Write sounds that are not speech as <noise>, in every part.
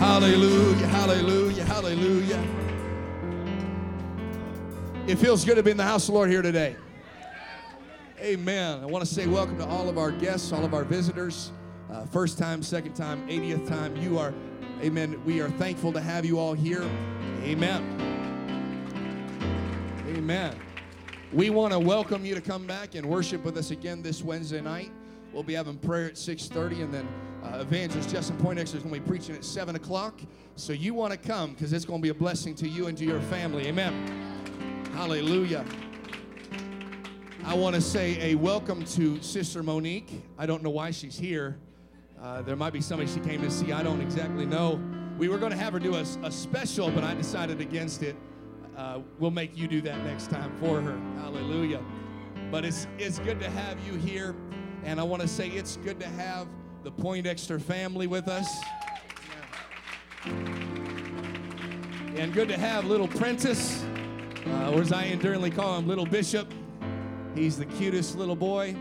Hallelujah, hallelujah, hallelujah. It feels good to be in the house of the Lord here today. Amen. I want to say welcome to all of our guests, all of our visitors. Uh, first time, second time, 80th time. You are, amen. We are thankful to have you all here. Amen. Amen. We want to welcome you to come back and worship with us again this Wednesday night. We'll be having prayer at 6:30, and then uh, Evangelist Justin Poindexter is going to be preaching at 7 o'clock. So you want to come because it's going to be a blessing to you and to your family. Amen. Hallelujah. I want to say a welcome to Sister Monique. I don't know why she's here. Uh, there might be somebody she came to see. I don't exactly know. We were going to have her do a, a special, but I decided against it. Uh, we'll make you do that next time for her. Hallelujah. But it's, it's good to have you here. And I want to say it's good to have the Poindexter family with us. And good to have little Prentice, uh, or as I endearingly call him, little Bishop. He's the cutest little boy,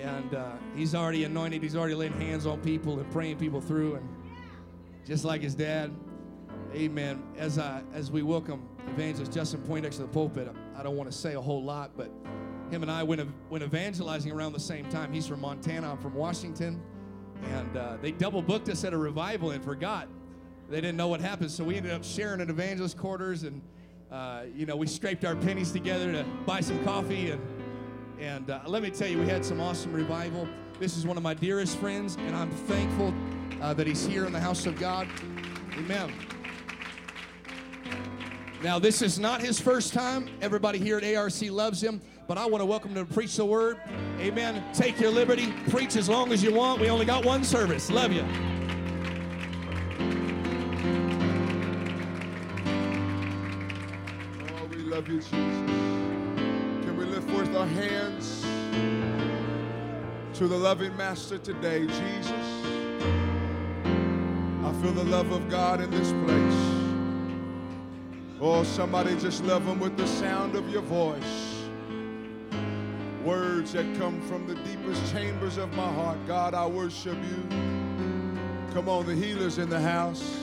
and uh, he's already anointed. He's already laying hands on people and praying people through, and just like his dad. Amen. As I, as we welcome Evangelist Justin Poindexter to the pulpit, I don't want to say a whole lot, but him and I went, went evangelizing around the same time. He's from Montana, I'm from Washington. And uh, they double booked us at a revival and forgot. They didn't know what happened. So we ended up sharing at evangelist quarters. And, uh, you know, we scraped our pennies together to buy some coffee. And, and uh, let me tell you, we had some awesome revival. This is one of my dearest friends. And I'm thankful uh, that he's here in the house of God. Amen. Now, this is not his first time. Everybody here at ARC loves him but I want to welcome him to preach the word. Amen. Take your liberty. Preach as long as you want. We only got one service. Love you. Oh, we love you, Jesus. Can we lift forth our hands to the loving Master today, Jesus? I feel the love of God in this place. Oh, somebody just love him with the sound of your voice words that come from the deepest chambers of my heart. God, I worship you. Come on, the healer's in the house.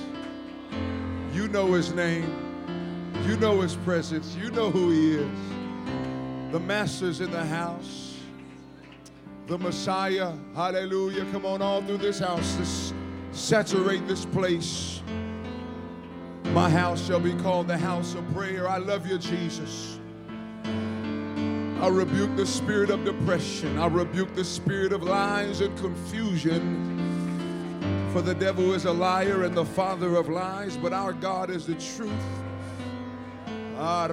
You know his name. You know his presence. You know who he is. The master's in the house. The Messiah. Hallelujah. Come on, all through this house. This, saturate this place. My house shall be called the house of prayer. I love you, Jesus. I rebuke the spirit of depression. I rebuke the spirit of lies and confusion. For the devil is a liar and the father of lies, but our God is the truth. Are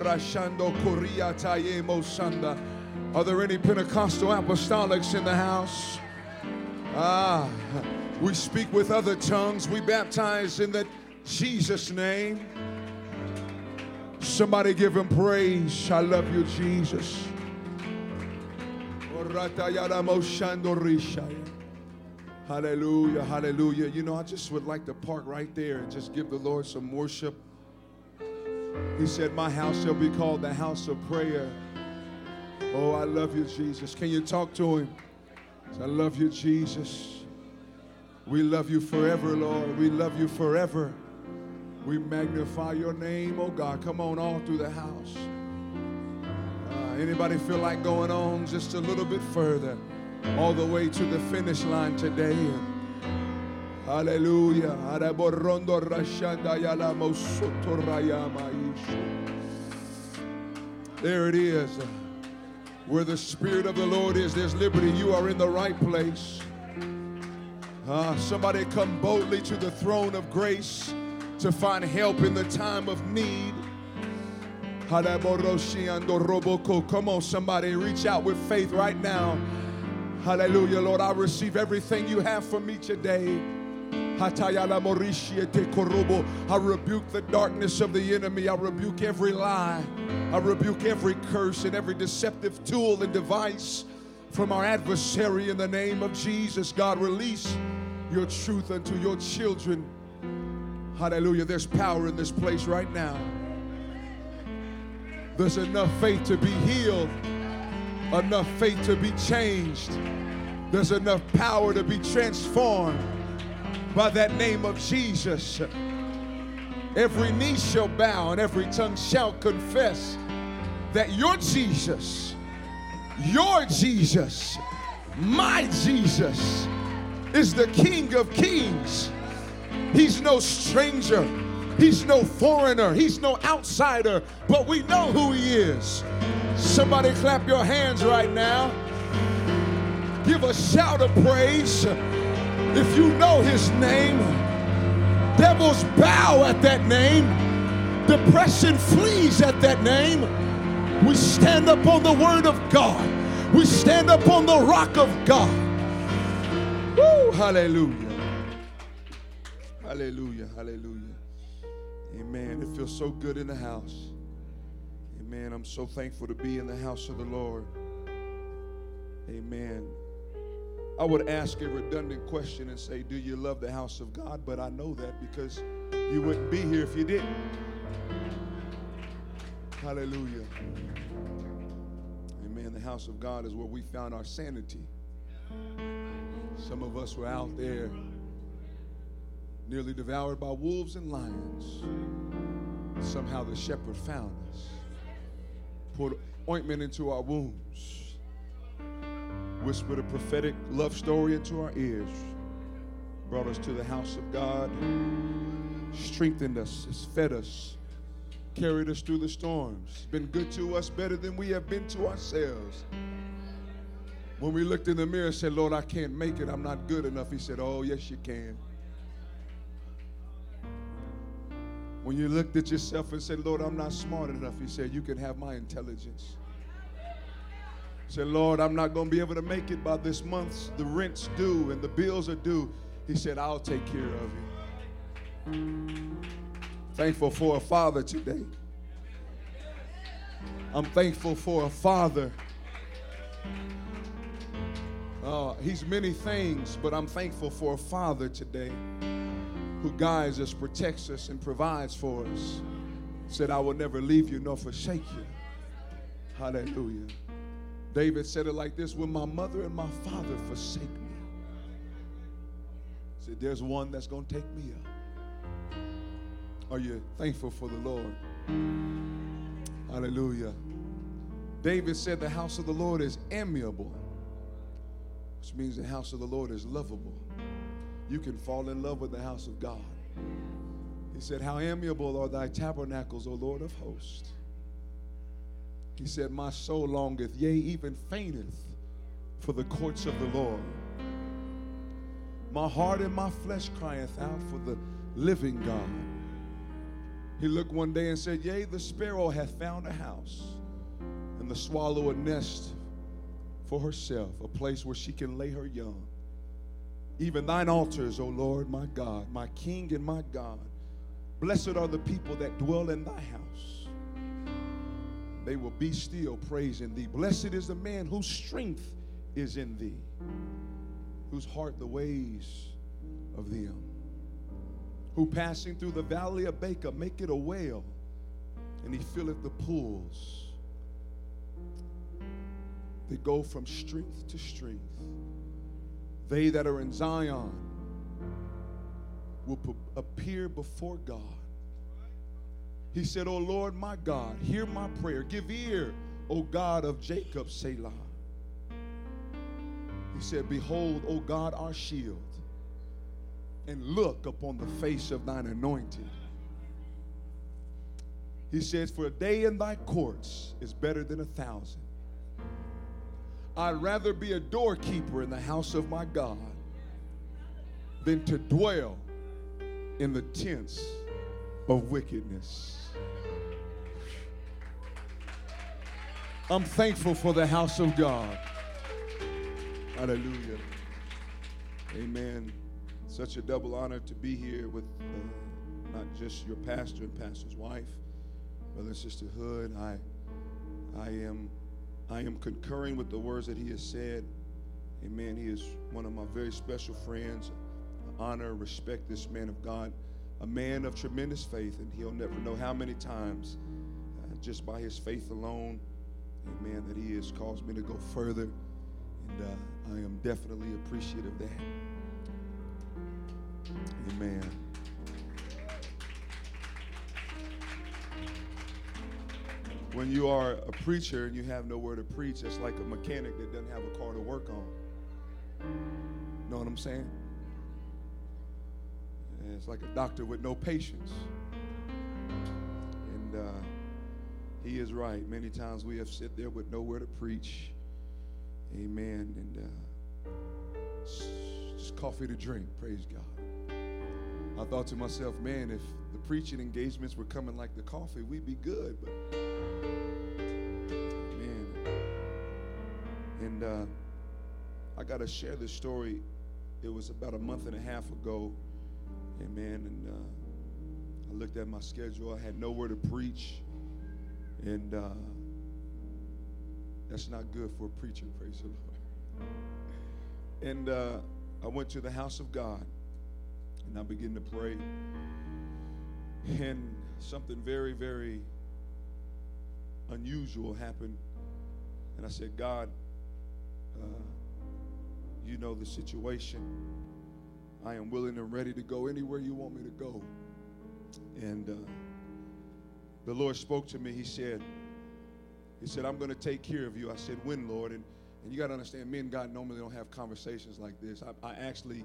there any Pentecostal apostolics in the house? Ah, we speak with other tongues. We baptize in the Jesus name. Somebody give him praise. I love you, Jesus. Hallelujah, hallelujah. You know, I just would like to park right there and just give the Lord some worship. He said, My house shall be called the house of prayer. Oh, I love you, Jesus. Can you talk to him? I love you, Jesus. We love you forever, Lord. We love you forever. We magnify your name, oh God. Come on, all through the house. Anybody feel like going on just a little bit further, all the way to the finish line today? Hallelujah. There it is. Where the Spirit of the Lord is, there's liberty. You are in the right place. Uh, somebody come boldly to the throne of grace to find help in the time of need. Come on, somebody, reach out with faith right now. Hallelujah, Lord. I receive everything you have for me today. I rebuke the darkness of the enemy. I rebuke every lie. I rebuke every curse and every deceptive tool and device from our adversary in the name of Jesus. God, release your truth unto your children. Hallelujah. There's power in this place right now. There's enough faith to be healed, enough faith to be changed. There's enough power to be transformed. by that name of Jesus. Every knee shall bow and every tongue shall confess that your Jesus, your Jesus, my Jesus is the King of Kings. He's no stranger. He's no foreigner. He's no outsider, but we know who he is. Somebody clap your hands right now. Give a shout of praise if you know his name. Devils bow at that name. Depression flees at that name. We stand up on the word of God. We stand up on the rock of God. Woo, hallelujah. Hallelujah. Hallelujah. Amen. It feels so good in the house. Amen. I'm so thankful to be in the house of the Lord. Amen. I would ask a redundant question and say, Do you love the house of God? But I know that because you wouldn't be here if you didn't. Hallelujah. Amen. The house of God is where we found our sanity. Some of us were out there nearly devoured by wolves and lions. Somehow the shepherd found us, poured ointment into our wounds, whispered a prophetic love story into our ears, brought us to the house of God, strengthened us, fed us, carried us through the storms, been good to us better than we have been to ourselves. When we looked in the mirror and said, Lord, I can't make it, I'm not good enough, He said, Oh, yes, you can. When you looked at yourself and said, Lord, I'm not smart enough, He said, You can have my intelligence. He said, Lord, I'm not going to be able to make it by this month's, the rent's due and the bills are due. He said, I'll take care of you. Thankful for a father today. I'm thankful for a father. Uh, he's many things, but I'm thankful for a father today who guides us, protects us, and provides for us, said, I will never leave you nor forsake you. Hallelujah. David said it like this When my mother and my father forsake me, said, There's one that's going to take me up. Are you thankful for the Lord? Hallelujah. David said, The house of the Lord is amiable, which means the house of the Lord is lovable you can fall in love with the house of God. He said, How amiable are thy tabernacles, O Lord of hosts. He said, My soul longeth, yea, even fainteth for the courts of the Lord. My heart and my flesh crieth out for the living God. He looked one day and said, Yea, the sparrow hath found a house, and the swallow a nest for herself, a place where she can lay her young even thine altars, O Lord, my God, my King and my God. Blessed are the people that dwell in thy house. They will be still praising thee. Blessed is the man whose strength is in thee, whose heart the ways of them, who passing through the valley of Baca make it a well, and he filleth the pools. They go from strength to strength. They that are in Zion will appear before God. He said, O Lord my God, hear my prayer. Give ear, O God of Jacob, Selah. He said, Behold, O God, our shield, and look upon the face of thine anointed. He says, For a day in thy courts is better than a thousand. I'd rather be a doorkeeper in the house of my God than to dwell in the tents of wickedness. I'm thankful for the house of God. Hallelujah. Amen. Such a double honor to be here with uh, not just your pastor and pastor's wife, brother and sister Hood. I, I am I am concurring with the words that he has said. Amen. He is one of my very special friends. I honor, and respect this man of God, a man of tremendous faith, and he'll never know how many times, uh, just by his faith alone, amen, that he has caused me to go further. And uh, I am definitely appreciative of that. Amen. When you are a preacher and you have nowhere to preach, it's like a mechanic that doesn't have a car to work on. Know what I'm saying? It's like a doctor with no patients. And uh, he is right. Many times we have sit there with nowhere to preach. Amen. And uh, just coffee to drink. Praise God. I thought to myself, man, if the preaching engagements were coming like the coffee, we'd be good. But man, and uh, I got to share this story. It was about a month and a half ago. Amen. And uh, I looked at my schedule. I had nowhere to preach. And uh, that's not good for a preacher, praise the Lord. And uh, I went to the house of God and I began to pray. And something very, very unusual happened. And I said, God, uh, you know the situation. I am willing and ready to go anywhere you want me to go. And uh, the Lord spoke to me. He said, He said, I'm going to take care of you. I said, When, Lord? And, and you got to understand, men God normally don't have conversations like this. I, I actually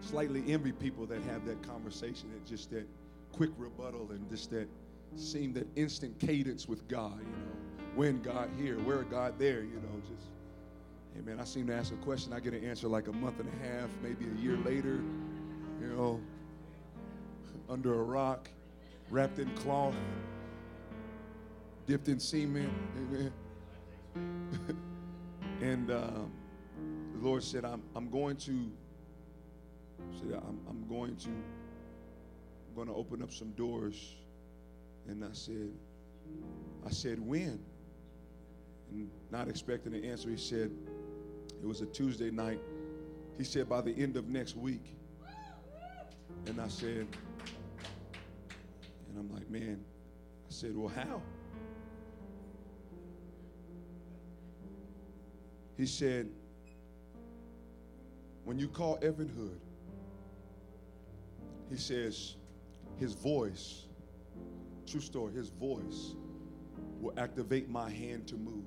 slightly envy people that have that conversation at just that quick rebuttal and just that seem that instant cadence with God, you know. When God here, where God there, you know, just Hey man, I seem to ask a question, I get an answer like a month and a half, maybe a year later, you know, under a rock, wrapped in cloth, dipped in semen. Amen. <laughs> and um, the Lord said, I'm, I'm going to, said, I'm, I'm going to, I'm going to open up some doors. And I said, I said, when? And not expecting an answer, he said, it was a Tuesday night. He said, by the end of next week. And I said, and I'm like, man, I said, well, how? He said, when you call Evan Hood, he says, his voice, true story, his voice will activate my hand to move.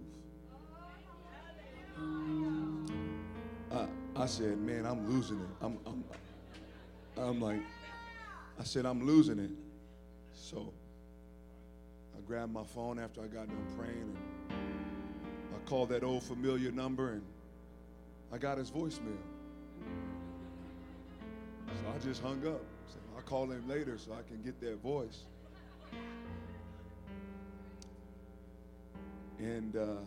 I, I said, man, I'm losing it. I'm, I'm, I'm like, I said, I'm losing it. So I grabbed my phone after I got done praying and I called that old familiar number and I got his voicemail. So I just hung up. Said, I'll call him later so I can get that voice. And uh,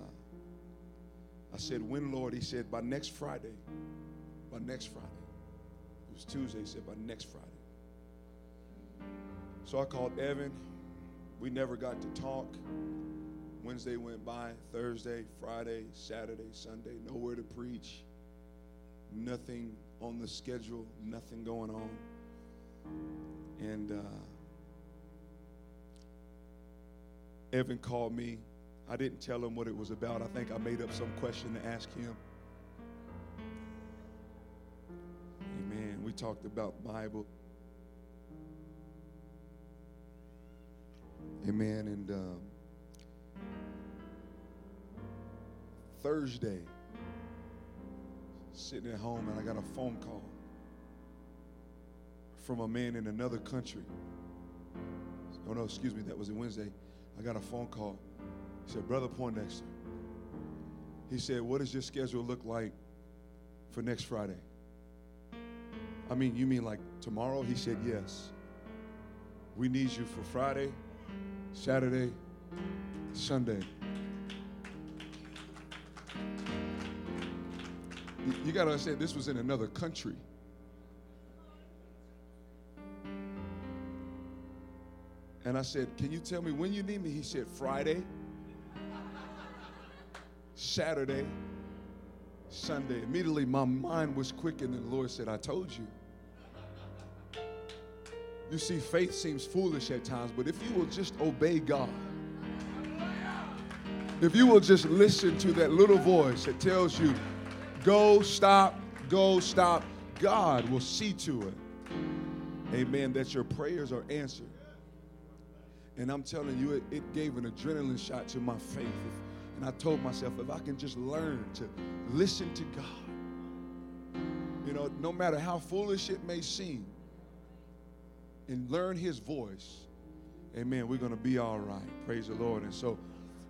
I said, When, Lord? He said, By next Friday. By next Friday. It was Tuesday. He said, By next Friday. So I called Evan. We never got to talk. Wednesday went by, Thursday, Friday, Saturday, Sunday, nowhere to preach. Nothing on the schedule, nothing going on. And uh, Evan called me I didn't tell him what it was about. I think I made up some question to ask him. Amen. We talked about Bible. Amen. And um, Thursday, sitting at home, and I got a phone call from a man in another country. Oh, no, excuse me, that was a Wednesday. I got a phone call he said, Brother Poindexter, he said, What does your schedule look like for next Friday? I mean, you mean like tomorrow? He said, Yes. We need you for Friday, Saturday, Sunday. You, got to understand, this was in another country. And I said, Can you tell me when you need me? He said, Friday. Saturday, Sunday. Immediately my mind was quickened, and the Lord said, I told you. You see, faith seems foolish at times, but if you will just obey God, if you will just listen to that little voice that tells you, go, stop, go, stop, God will see to it. Amen. That your prayers are answered. And I'm telling you, it, it gave an adrenaline shot to my faith. And I told myself, if I can just learn to listen to God, you know, no matter how foolish it may seem, and learn His voice, amen, we're going to be all right. Praise the Lord. And so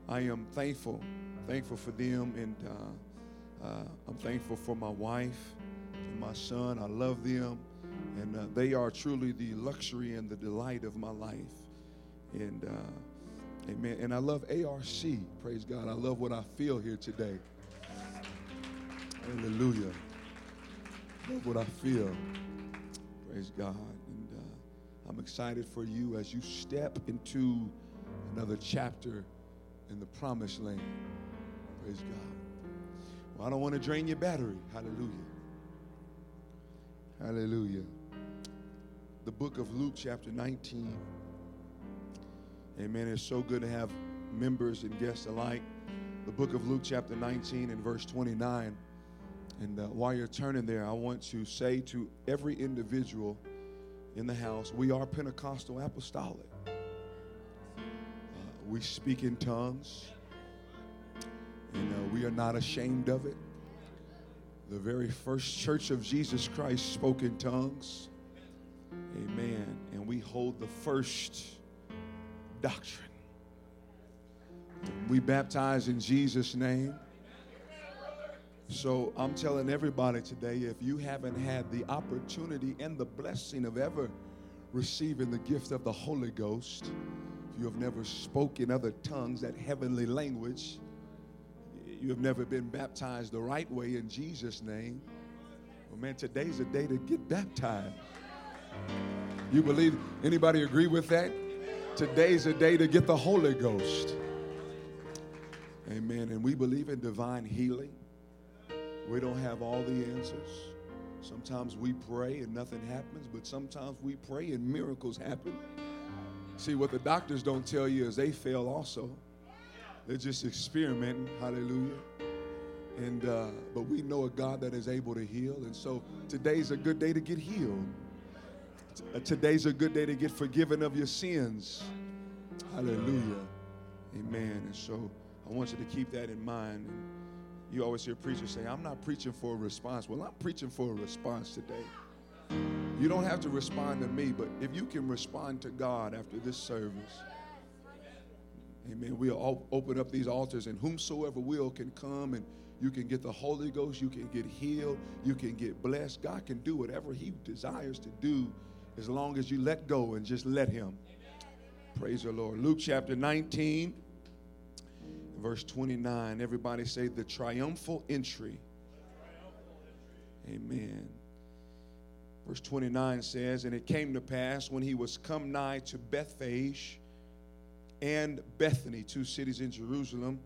I am thankful, thankful for them. And uh, uh, I'm thankful for my wife and my son. I love them. And uh, they are truly the luxury and the delight of my life. And uh, amen. And I love ARC. Praise God. I love what I feel here today. Hallelujah. Love what I feel. Praise God. And uh, I'm excited for you as you step into another chapter in the promised land. Praise God. I don't want to drain your battery. Hallelujah. Hallelujah. The book of Luke, chapter 19. Amen. It's so good to have members and guests alike. The book of Luke, chapter 19, and verse 29. And uh, while you're turning there, I want to say to every individual in the house, we are Pentecostal apostolic. Uh, we speak in tongues, and uh, we are not ashamed of it. The very first church of Jesus Christ spoke in tongues. Amen. And we hold the first doctrine. We baptize in Jesus' name. So I'm telling everybody today if you haven't had the opportunity and the blessing of ever receiving the gift of the Holy Ghost, if you have never spoken other tongues, that heavenly language, you have never been baptized the right way in Jesus' name, well, man, today's a day to get baptized. You believe, anybody agree with that? Today's a day to get the Holy Ghost. Amen. And we believe in divine healing. We don't have all the answers. Sometimes we pray and nothing happens, but sometimes we pray and miracles happen. See, what the doctors don't tell you is they fail also. They're just experimenting. Hallelujah. And uh, but we know a God that is able to heal, and so today's a good day to get healed. Uh, today's a good day to get forgiven of your sins. Hallelujah. Amen. And so I want you to keep that in mind. You always hear preachers say, I'm not preaching for a response. Well, I'm preaching for a response today. You don't have to respond to me, but if you can respond to God after this service, amen, we'll open up these altars and whomsoever will can come and you can get the Holy Ghost, you can get healed, you can get blessed. God can do whatever He desires to do as long as you let go and just let Him. Praise the Lord. Luke chapter 19, verse 29. Everybody say the triumphal entry. Amen. Verse 29 says, And it came to pass when he was come nigh to Bethphage and Bethany, two cities in Jerusalem,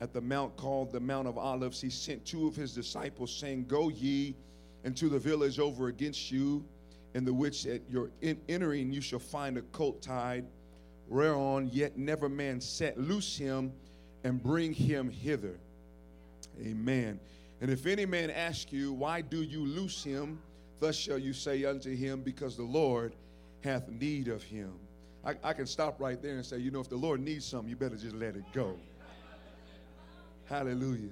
at the mount called the Mount of Olives, he sent two of his disciples, saying, Go ye into the village over against you in the which at your entering you shall find a colt tied, whereon yet never man set. Loose him and bring him hither. Amen. And if any man ask you, Why do you loose him? Thus shall you say unto him, Because the Lord hath need of him. I, I can stop right there and say, You know, if the Lord needs something, you better just let it go. Hallelujah.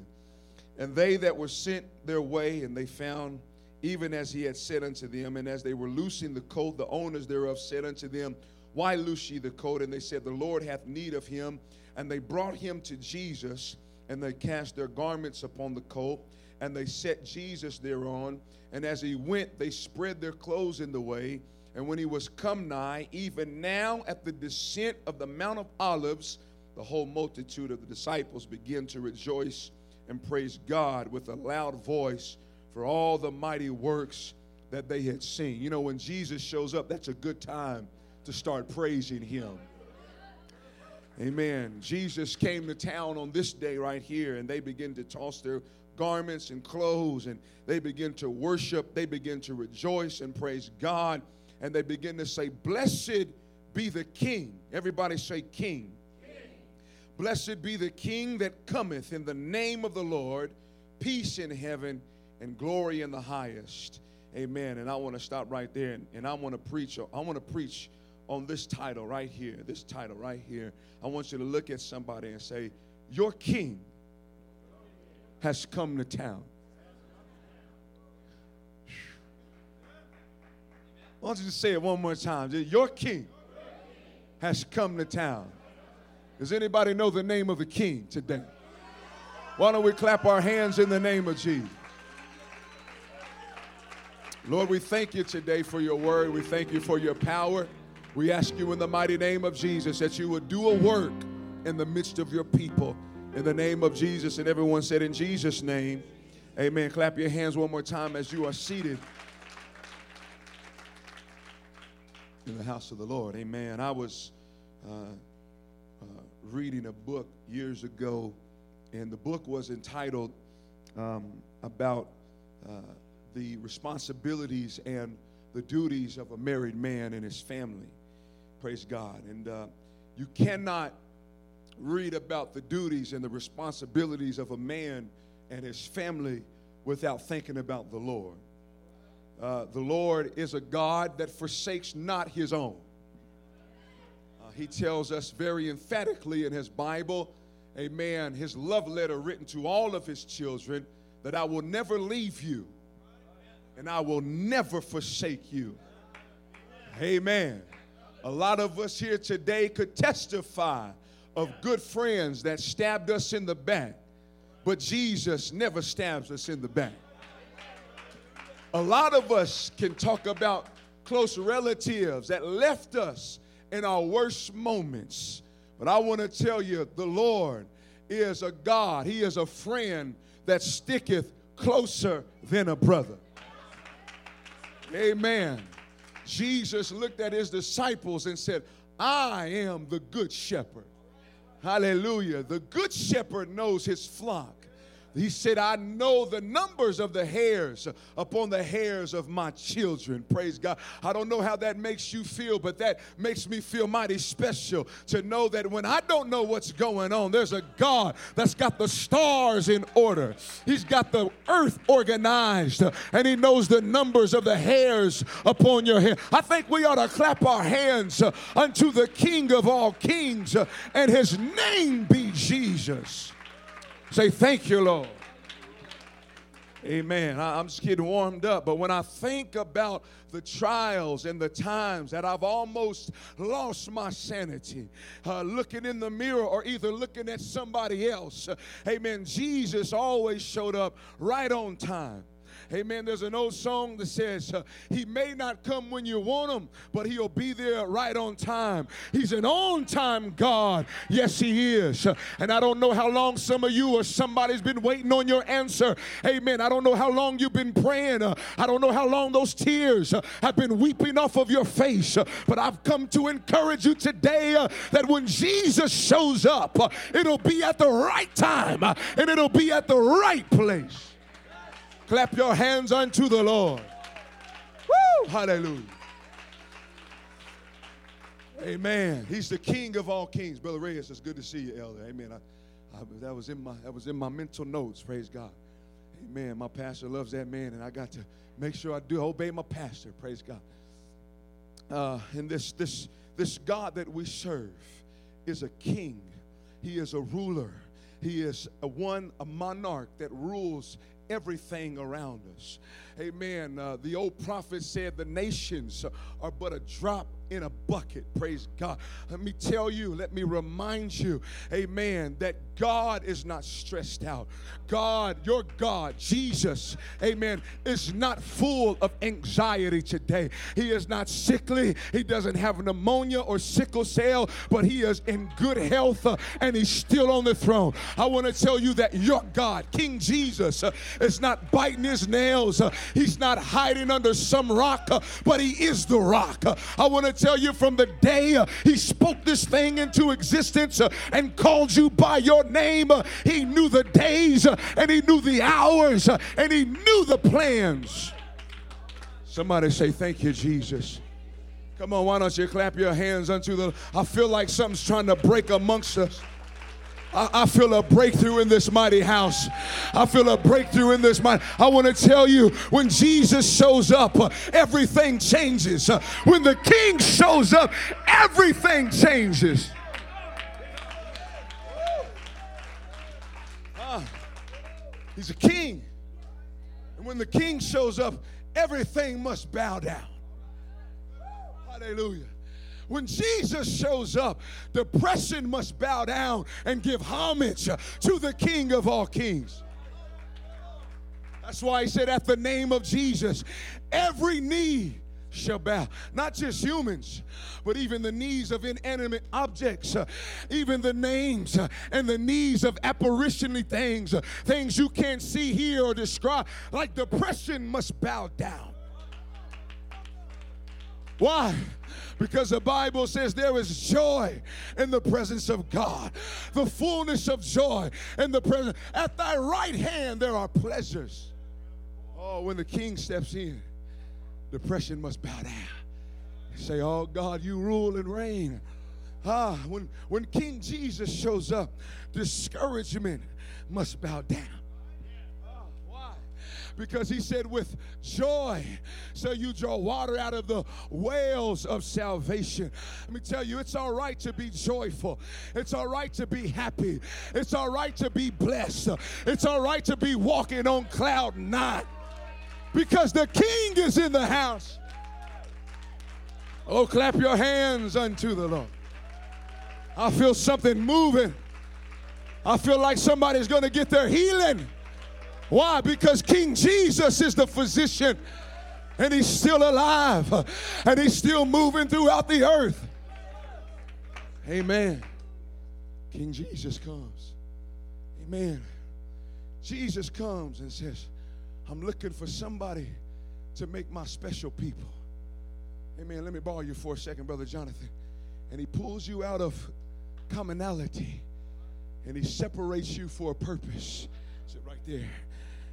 And they that were sent their way, and they found even as he had said unto them. And as they were loosing the coat, the owners thereof said unto them, Why loose ye the coat? And they said, The Lord hath need of him. And they brought him to Jesus, and they cast their garments upon the coat, and they set Jesus thereon. And as he went, they spread their clothes in the way. And when he was come nigh, even now at the descent of the Mount of Olives, the whole multitude of the disciples began to rejoice and praise God with a loud voice for all the mighty works that they had seen. You know, when Jesus shows up, that's a good time to start praising him. Amen. Jesus came to town on this day right here, and they begin to toss their garments and clothes, and they begin to worship. They begin to rejoice and praise God, and they begin to say, Blessed be the King. Everybody say, King. King. Blessed be the King that cometh in the name of the Lord, peace in heaven and glory in the highest. Amen. And I want to stop right there and, and I want to preach. I want to preach on this title right here. This title right here. I want you to look at somebody and say, Your king has come to town. Why don't you just say it one more time? Your king has come to town. Does anybody know the name of the king today? Why don't we clap our hands in the name of Jesus? Lord, we thank you today for your word. We thank you for your power. We ask you in the mighty name of Jesus that you would do a work in the midst of your people. In the name of Jesus. And everyone said, In Jesus' name, amen. Clap your hands one more time as you are seated in the house of the Lord. Amen. I was uh, uh, reading a book years ago, and the book was entitled um, about uh, the responsibilities and the duties of a married man and his family. Praise God. And uh, you cannot read about the duties and the responsibilities of a man and his family without thinking about the Lord. Uh, the Lord is a God that forsakes not his own. Uh, he tells us very emphatically in his Bible, amen, his love letter written to all of his children, that I will never leave you and I will never forsake you. Amen. A lot of us here today could testify of good friends that stabbed us in the back, but Jesus never stabs us in the back. A lot of us can talk about close relatives that left us in our worst moments. But I want to tell you, the Lord is a God, He is a friend that sticketh closer than a brother. Amen. Jesus looked at his disciples and said, I am the good shepherd. Hallelujah. The good shepherd knows his flock. He said, I know the numbers of the hairs upon the hairs of my children. Praise God. I don't know how that makes you feel, but that makes me feel mighty special to know that when I don't know what's going on, there's a God that's got the stars in order. He's got the earth organized, and He knows the numbers of the hairs upon your hair. I think we ought to clap our hands unto the King of all kings, and His name be Jesus. Say, Thank you, Lord. Amen. I, am just getting warmed up. But when I think about the trials and the times that I've almost lost my sanity, uh, looking in the mirror or either looking at somebody else, uh, amen, Jesus always showed up right on time. Amen. There's an old song that says, uh, He may not come when you want Him, but He'll be there right on time. He's an on time God. Yes, He is. And I don't know how long some of you or somebody's been waiting on your answer. Amen. I don't know how long you've been praying. I don't know how long those tears uh, have been weeping off of your face. But I've come to encourage you today uh, that when Jesus shows up, it'll be at the right time and it'll be at the right place. Clap your hands unto the Lord. Woo! Hallelujah. Amen. He's the King of all kings. Brother Reyes, it's good to see you, Elder. Amen. I, I, that was in my that was in my mental notes. Praise God. Amen. My pastor loves that man, and I got to make sure I do obey my pastor. Praise God. Uh, and this this this God that we serve is a king. He is a ruler. He is a one, a monarch that rules everything around us. Amen. Uh, the old prophet said the nations are but a drop in a bucket. Praise God. Let me tell you, let me remind you, amen, that God is not stressed out. God, your God, Jesus, amen, is not full of anxiety today. He is not sickly. He doesn't have pneumonia or sickle cell, but he is in good health uh, and he's still on the throne. I want to tell you that your God, King Jesus, uh, is not biting his nails. Uh, he's not hiding under some rock, uh, but he is the rock. Uh, I want to tell you from the day uh, he spoke this thing into existence and called you by your name. Uh, he knew the days uh, and he knew the hours uh, and he knew the plans. Somebody say, Thank you, Jesus. Come on, why don't you clap your hands unto the. I feel like something's trying to break amongst us. I, feel a breakthrough in this mighty house. I feel a breakthrough in this mighty. I want to tell you, when Jesus shows up, uh, everything changes. Uh, when the King shows up, everything changes. Ah, he's a king. And when the king shows up, everything must bow down. Hallelujah. When Jesus shows up, depression must bow down and give homage to the King of all kings. That's why he said, at the name of Jesus, every knee shall bow. Not just humans, but even the knees of inanimate objects, even the names and the knees of apparitionally things, things you can't see, hear, or describe. Like depression must bow down. Why? Because the Bible says there is joy in the presence of God, the fullness of joy in the presence. At thy right hand there are pleasures. Oh, when the king steps in, depression must bow down. Say, Oh God, you rule and reign. Ah, when, when King Jesus shows up, discouragement must bow down because he said, with joy, so you draw water out of the wells of salvation. Let me tell you, it's all right to be joyful, it's all right to be happy, it's all right to be blessed, it's all right to be walking on cloud nine because the king is in the house. Oh, clap your hands unto the Lord. I feel something moving. I feel like somebody's going to get their healing. Why? Because King Jesus is the physician and he's still alive and he's still moving throughout the earth. Amen. King Jesus comes. Amen. Jesus comes and says, I'm looking for somebody to make my special people. Amen. Let me borrow you for a second, Brother Jonathan. And he pulls you out of commonality and he separates you for a purpose. Sit right there.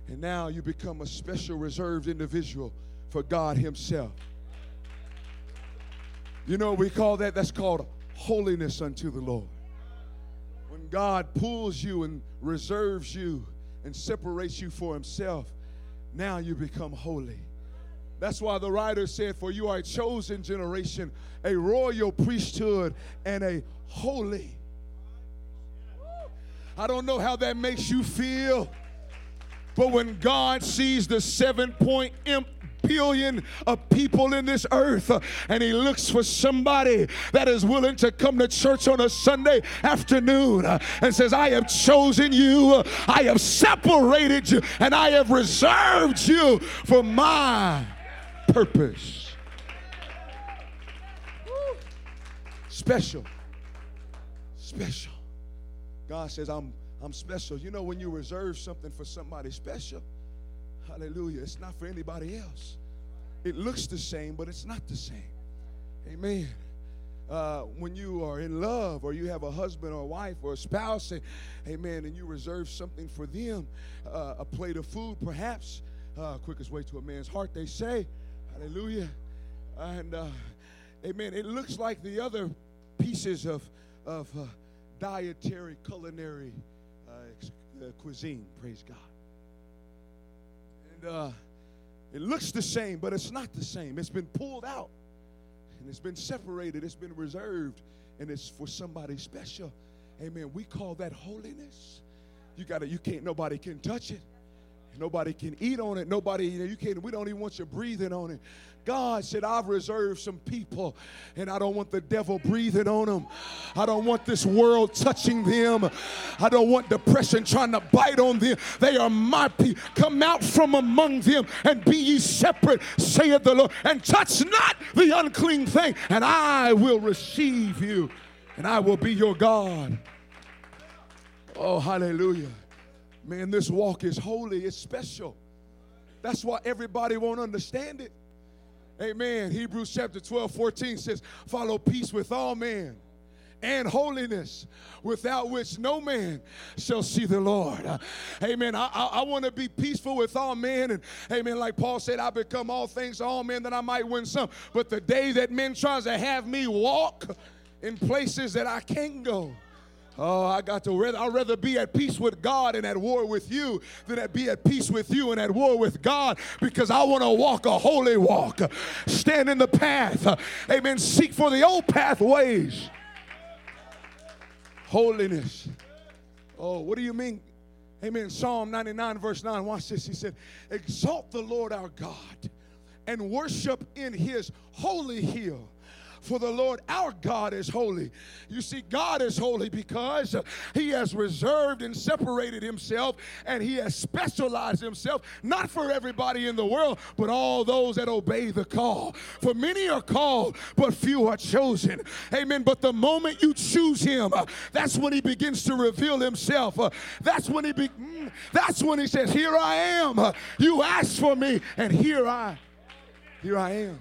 And now you become a special reserved individual for God Himself. You know, we call that, that's called holiness unto the Lord. When God pulls you and reserves you and separates you for Himself, now you become holy. That's why the writer said, For you are a chosen generation, a royal priesthood, and a holy. I don't know how that makes you feel. But when God sees the seven point billion of people in this earth uh, and he looks for somebody that is willing to come to church on a Sunday afternoon uh, and says I have chosen you I have separated you and I have reserved you for my purpose. Special. Special. God says I'm I'm special. You know, when you reserve something for somebody special, hallelujah, it's not for anybody else. It looks the same, but it's not the same. Amen. Uh, when you are in love or you have a husband or a wife or a spouse, and, amen, and you reserve something for them, uh, a plate of food perhaps, uh, quickest way to a man's heart, they say, hallelujah. And, uh, amen, it looks like the other pieces of, of uh, dietary, culinary uh, cuisine. Praise God. And uh, it looks the same, but it's not the same. It's been pulled out and it's been separated, it's been reserved, and it's for somebody special. Amen. We call that holiness. You got to, you can't, nobody can touch it. Nobody can eat on it. Nobody, you, know, you can't, we don't even want you breathing on it. God said, I've reserved some people, and I don't want the devil breathing on them. I don't want this world touching them. I don't want depression trying to bite on them. They are my people. Come out from among them and be ye separate, saith the Lord, and touch not the unclean thing, and I will receive you, and I will be your God. Oh, hallelujah. Man, this walk is holy, it's special. That's why everybody won't understand it. Amen. Hebrews chapter 12, 14 says, Follow peace with all men and holiness, without which no man shall see the Lord. Uh, amen. I, I, I want to be peaceful with all men. And amen. Like Paul said, I become all things to all men that I might win some. But the day that men tries to have me walk in places that I can't go, Oh, I got to I'd rather be at peace with God and at war with you than at be at peace with you and at war with God because I want to walk a holy walk. Stand in the path. Amen. Seek for the old pathways. Holiness. Oh, what do you mean? Amen. Psalm 99, verse 9. Watch this. He said, Exalt the Lord our God and worship in his holy hill for the Lord our God is holy. You see, God is holy because he has reserved and separated himself and he has specialized himself, not for everybody in the world, but all those that obey the call. For many are called, but few are chosen. Amen. But the moment you choose him, that's when he begins to reveal himself. That's when he be, mm, that's when he says, Here I am. You asked for me, and here I here I am.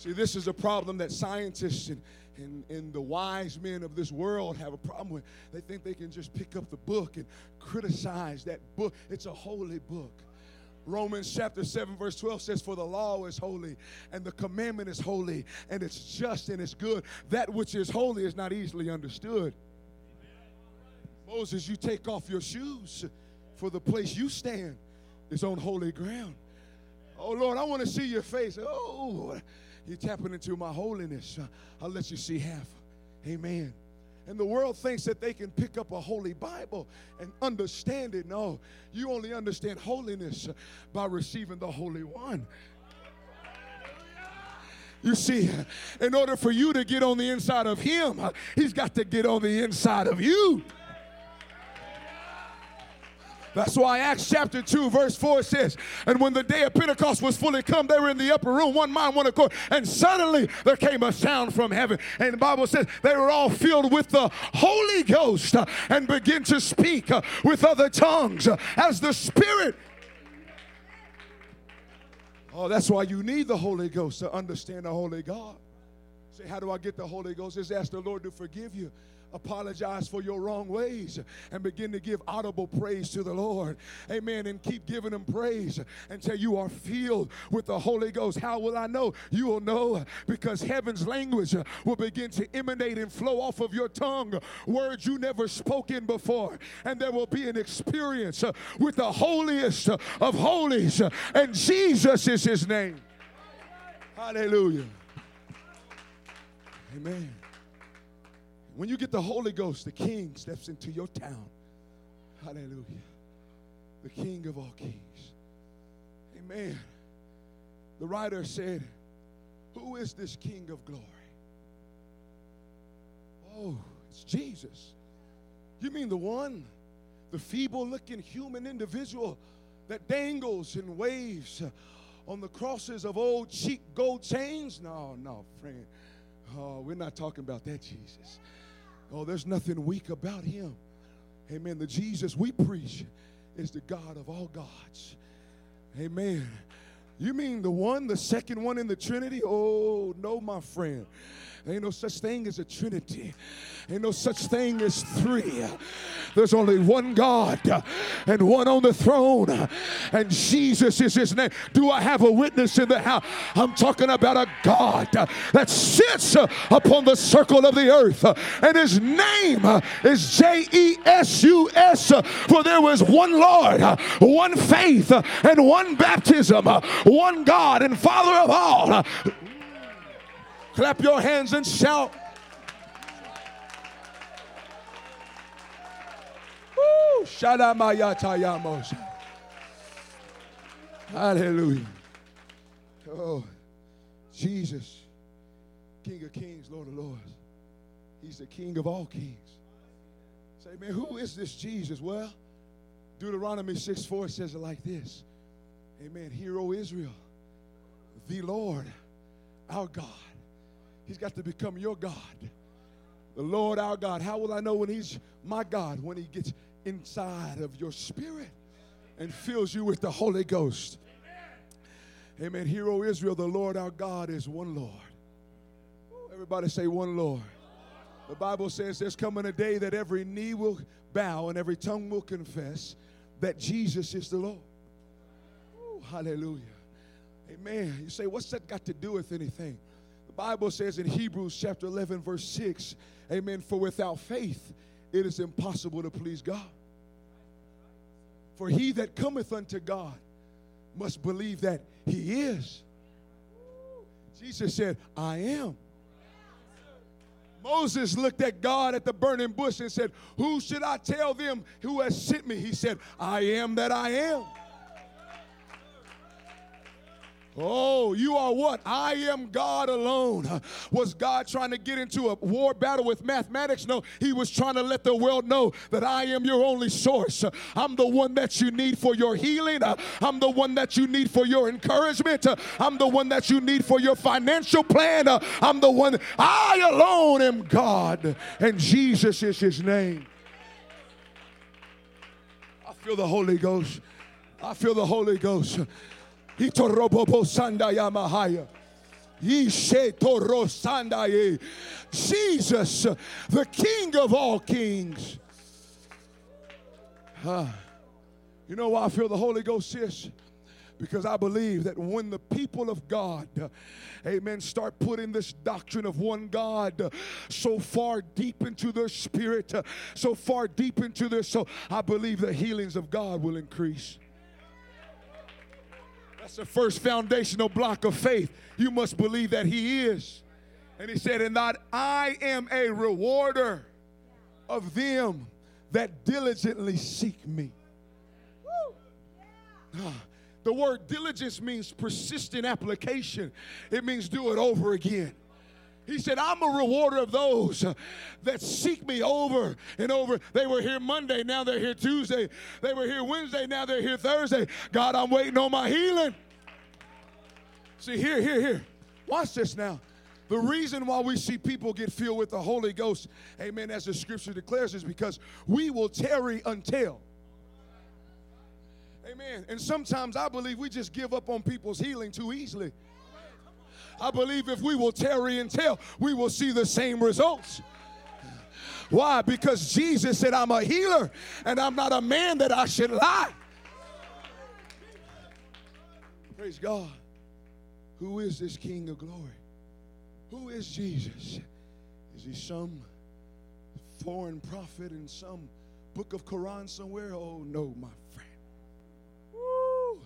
See, this is a problem that scientists and, and, and the wise men of this world have a problem with. They think they can just pick up the book and criticize that book. It's a holy book. Romans chapter 7, verse 12 says, For the law is holy, and the commandment is holy, and it's just and it's good. That which is holy is not easily understood. Moses, you take off your shoes, for the place you stand is on holy ground. Oh Lord, I want to see your face. Oh, you're tapping into my holiness. Uh, I'll let you see half. Amen. And the world thinks that they can pick up a holy Bible and understand it. No, you only understand holiness uh, by receiving the Holy One. You see, uh, in order for you to get on the inside of Him, uh, He's got to get on the inside of you. That's why Acts chapter 2, verse 4 says, And when the day of Pentecost was fully come, they were in the upper room, one mind, one accord. And suddenly there came a sound from heaven. And the Bible says they were all filled with the Holy Ghost uh, and begin to speak uh, with other tongues uh, as the Spirit. Oh, that's why you need the Holy Ghost to understand the Holy God. Say, how do I get the Holy Ghost? Just ask the Lord to forgive you apologize for your wrong ways and begin to give audible praise to the Lord. Amen. And keep giving him praise until you are filled with the Holy Ghost. How will I know? You will know because heaven's language will begin to emanate and flow off of your tongue, words you never spoken before. And there will be an experience with the holiest of holies. And Jesus is his name. Hallelujah. Amen. When you get the Holy Ghost, the King steps into your town. Hallelujah. The King of all kings. Amen. The writer said, Who is this King of glory? Oh, it's Jesus. You mean the one, the feeble looking human individual that dangles and waves on the crosses of old cheap gold chains? No, no, friend. Oh, we're not talking about that Jesus. Oh, there's nothing weak about him. Amen. The Jesus we preach is the God of all gods. Amen. You mean the one, the second one in the Trinity? Oh, no, my friend. Ain't no such thing as a Trinity. Ain't no such thing as three. There's only one God and one on the throne, and Jesus is his name. Do I have a witness in the house? I'm talking about a God that sits upon the circle of the earth, and his name is J E S U S. For there was one Lord, one faith, and one baptism, one God and Father of all. Clap your hands and shout. Woo! Shadamayatayamos. Hallelujah. Oh, Jesus, King of kings, Lord of lords. He's the King of all kings. Say, man, who is this Jesus? Well, Deuteronomy 6 4 says it like this Amen. Hear, O Israel, the Lord, our God He's got to become your God. The Lord our God. How will I know when He's my God? When He gets inside of your spirit and fills you with the Holy Ghost. Amen. Hear, O Israel, the Lord our God is one Lord. Everybody say one Lord. The Bible says there's coming a day that every knee will bow and every tongue will confess that Jesus is the Lord. Hallelujah. Amen. You say, what's that got to do with anything? The Bible says in Hebrews chapter 11, verse 6, amen, for without faith it is impossible to please God. For he that cometh unto God must believe that he is. Jesus said, I am. Moses looked at God at the burning bush and said, Who should I tell them who has sent me? He said, I am that I am. Oh, you are what? I am God alone. Was God trying to get into a war battle with mathematics? No, He was trying to let the world know that I am your only source. I'm the one that you need for your healing. I'm the one that you need for your encouragement. I'm the one that you need for your financial plan. I'm the one, I alone am God, and Jesus is His name. I feel the Holy Ghost. I feel the Holy Ghost. Itorobobo sandaya mahaya. Jesus, the King of all kings. Uh, you know why I feel the Holy Ghost, sis? Because I believe that when the people of God, amen, start putting this doctrine of one God so far deep into their spirit, so far deep into their soul, I believe the healings of God will increase. That's the first foundational block of faith. You must believe that He is. And He said, And that I am a rewarder of them that diligently seek me. Ah, the word diligence means persistent application, it means do it over again. He said, I'm a rewarder of those that seek me over and over. They were here Monday, now they're here Tuesday. They were here Wednesday, now they're here Thursday. God, I'm waiting on my healing. See, here, here, here. Watch this now. The reason why we see people get filled with the Holy Ghost, amen, as the scripture declares, is because we will tarry until. Amen. And sometimes I believe we just give up on people's healing too easily. I believe if we will tarry until, we will see the same results. Why? Because Jesus said, I'm a healer and I'm not a man that I should lie. Praise God. Who is this King of glory? Who is Jesus? Is he some foreign prophet in some book of Quran somewhere? Oh, no, my friend. Woo.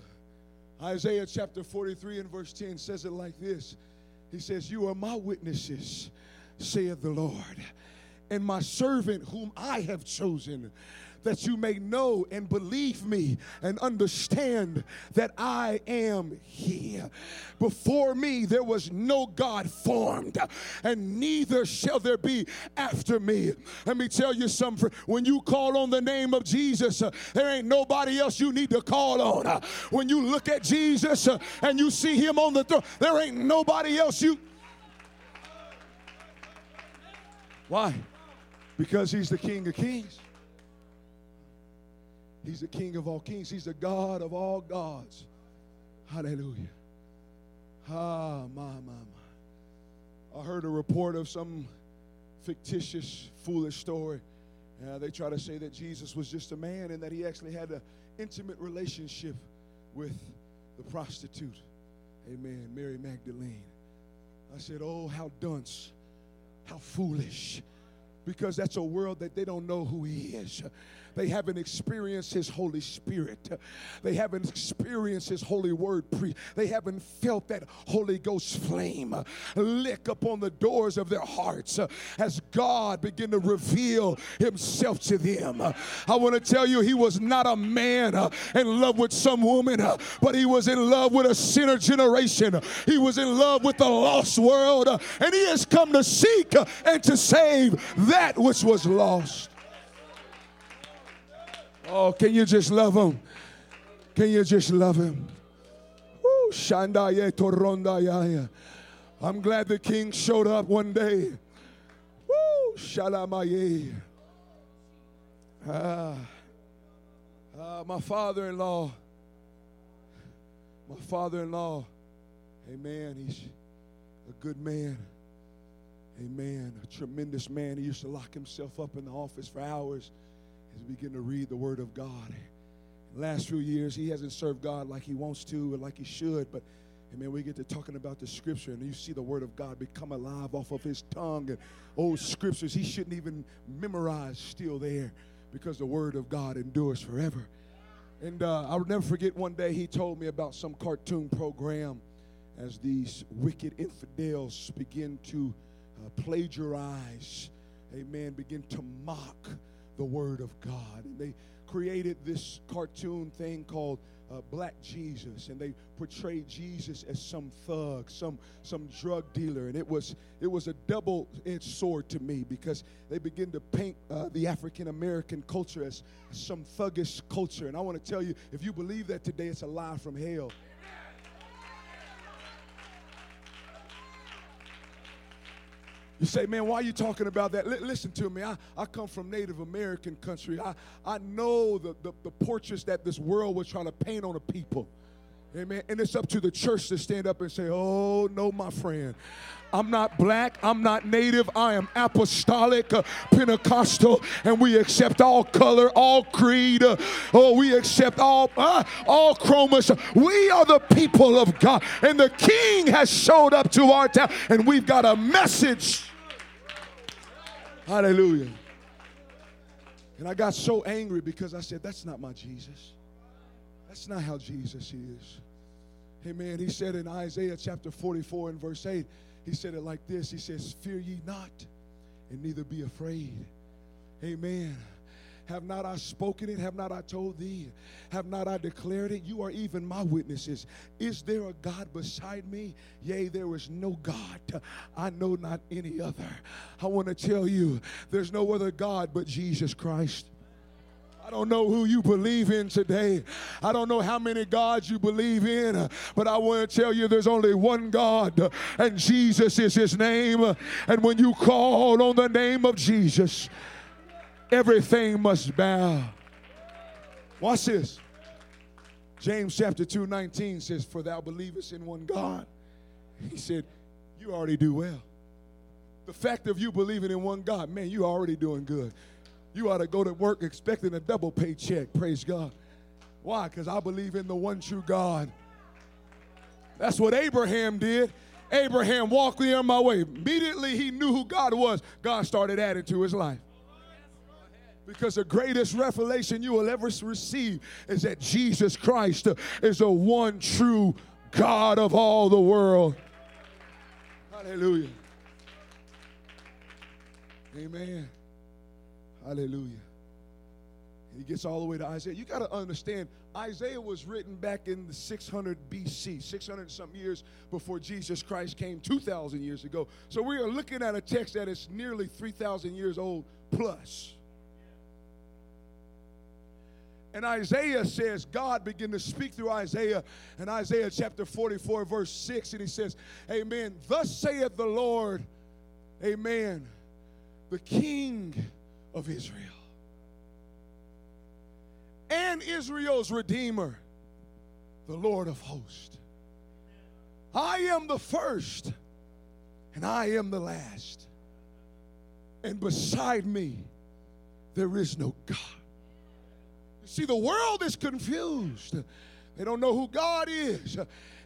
Isaiah chapter 43 and verse 10 says it like this He says, You are my witnesses, saith the Lord, and my servant whom I have chosen that you may know and believe me and understand that I am here. Before me there was no God formed, and neither shall there be after me. Let me tell you something. When you call on the name of Jesus, uh, there ain't nobody else you need to call on. Uh, when you look at Jesus uh, and you see him on the throne, there ain't nobody else you. Why? Because he's the King of Kings. He's the King of all kings. He's the God of all gods. Hallelujah. Ah, my, my, my. I heard a report of some fictitious, foolish story. Uh, they try to say that Jesus was just a man and that he actually had an intimate relationship with the prostitute. Amen. Mary Magdalene. I said, Oh, how dunce, how foolish. Because that's a world that they don't know who he is. They haven't experienced His Holy Spirit. They haven't experienced His Holy Word. Pre- they haven't felt that Holy Ghost flame lick upon the doors of their hearts as God began to reveal Himself to them. I want to tell you, He was not a man in love with some woman, but He was in love with a sinner generation. He was in love with the lost world, and He has come to seek and to save that which was lost. Oh, can you just love him? Can you just love him? I'm glad the king showed up one day. Woo, Shalamaye. Ah, ah, my father-in-law, my father-in-law, amen, he's a good man. Amen. A tremendous man. He used to lock himself up in the office for hours as we begin to read the Word of God. Last few years, he hasn't served God like he wants to or like he should, but Amen. We get to talking about the scripture, and you see the word of God become alive off of his tongue. And old scriptures he shouldn't even memorize still there because the word of God endures forever. And uh, I'll never forget one day he told me about some cartoon program as these wicked infidels begin to uh, plagiarize, amen, begin to mock the word of God. And they created this cartoon thing called uh, Black Jesus, and they portrayed Jesus as some thug, some some drug dealer, and it was it was a double-edged sword to me because they begin to paint uh, the African American culture as some thuggish culture, and I want to tell you, if you believe that today, it's a lie from hell. You say, man, why are you talking about that? L- listen to me. I, I come from Native American country. I, I know the, the, the portraits that this world was trying to paint on a people. Amen. And it's up to the church to stand up and say, oh, no, my friend. I'm not black. I'm not native. I am apostolic, uh, Pentecostal, and we accept all color, all creed. Uh, oh, we accept all uh, all chromas. We are the people of God, and the King has showed up to our town, and we've got a message. Hallelujah. And I got so angry because I said, That's not my Jesus. That's not how Jesus is. Amen. He said in Isaiah chapter 44 and verse 8, he said it like this He says, Fear ye not, and neither be afraid. Amen. Have not I spoken it? Have not I told thee? Have not I declared it? You are even my witnesses. Is there a God beside me? Yea, there is no God. I know not any other. I want to tell you, there's no other God but Jesus Christ. I don't know who you believe in today. I don't know how many gods you believe in, but I want to tell you there's only one God, and Jesus is his name. And when you call on the name of Jesus, everything must bow. Watch this. James chapter 2, 19 says, For thou believest in one God. He said, You already do well. The fact of you believing in one God, man, you already doing good. You ought to go to work expecting a double paycheck. Praise God. Why? Because I believe in the one true God. That's what Abraham did. Abraham walked the my way. Immediately he knew who God was. God started adding to his life. Because the greatest revelation you will ever receive is that Jesus Christ uh, is the one true God of all the world. Hallelujah. Amen. Hallelujah. he gets all the way to Isaiah. You got to understand, Isaiah was written back in the 600 BC, 600 some years before Jesus Christ came 2,000 years ago. So we are looking at a text that is nearly 3,000 years old plus. And Isaiah says, God began to speak through Isaiah in Isaiah chapter 44, verse 6, and he says, Amen. Thus saith the Lord, Amen, the King of Israel. And Israel's Redeemer, the Lord of hosts. I am the first, and I am the last. And beside me, there is no God. See, the world is confused. They don't know who God is.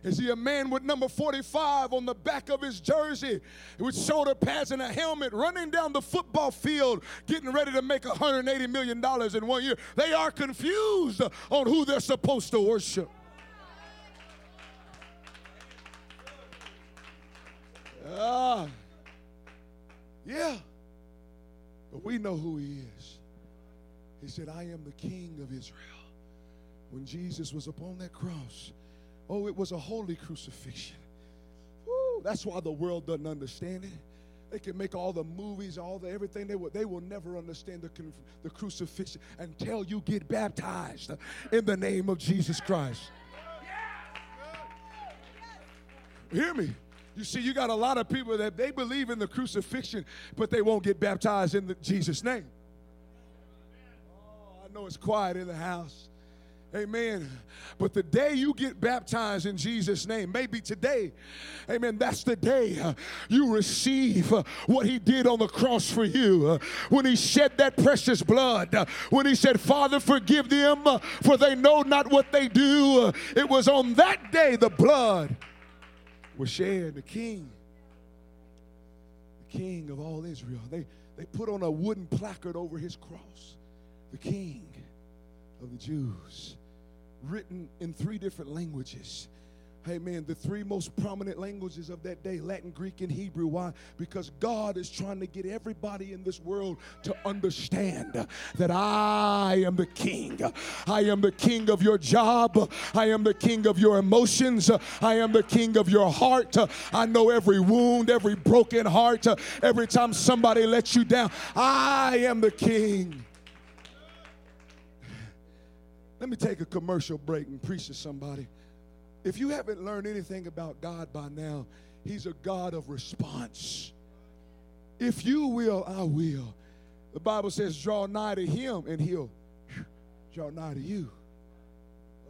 Is he a man with number 45 on the back of his jersey with shoulder pads and a helmet running down the football field getting ready to make $180 million in one year? They are confused on who they're supposed to worship. Ah, yeah. But we know who he is. He said, I am the king of Israel. When Jesus was upon that cross, oh, it was a holy crucifixion. Woo, that's why the world doesn't understand it. They can make all the movies, all the everything. They will, they will never understand the, the crucifixion until you get baptized in the name of Jesus Christ. Hear me. You see, you got a lot of people that they believe in the crucifixion, but they won't get baptized in the, Jesus' name. Know it's quiet in the house. Amen. But the day you get baptized in Jesus' name, maybe today, amen, that's the day uh, you receive uh, what He did on the cross for you. Uh, when He shed that precious blood, when He said, Father, forgive them, for they know not what they do. It was on that day the blood was shed. The king, the king of all Israel. They, they put on a wooden placard over his cross, the king of the Jews, written in three different languages. Amen. The three most prominent languages of that day Latin, Greek, and Hebrew. Why? Because God is trying to get everybody in this world to understand that I am the king. I am the king of your job. I am the king of your emotions. I am the king of your heart. I know every wound, every broken heart, every time somebody lets you down. I am the king. Let me take a commercial break and preach to somebody. If you haven't learned anything about God by now, He's a God of response. If you will, I will. The Bible says, draw nigh to Him and He'll <sniffs> draw nigh to you.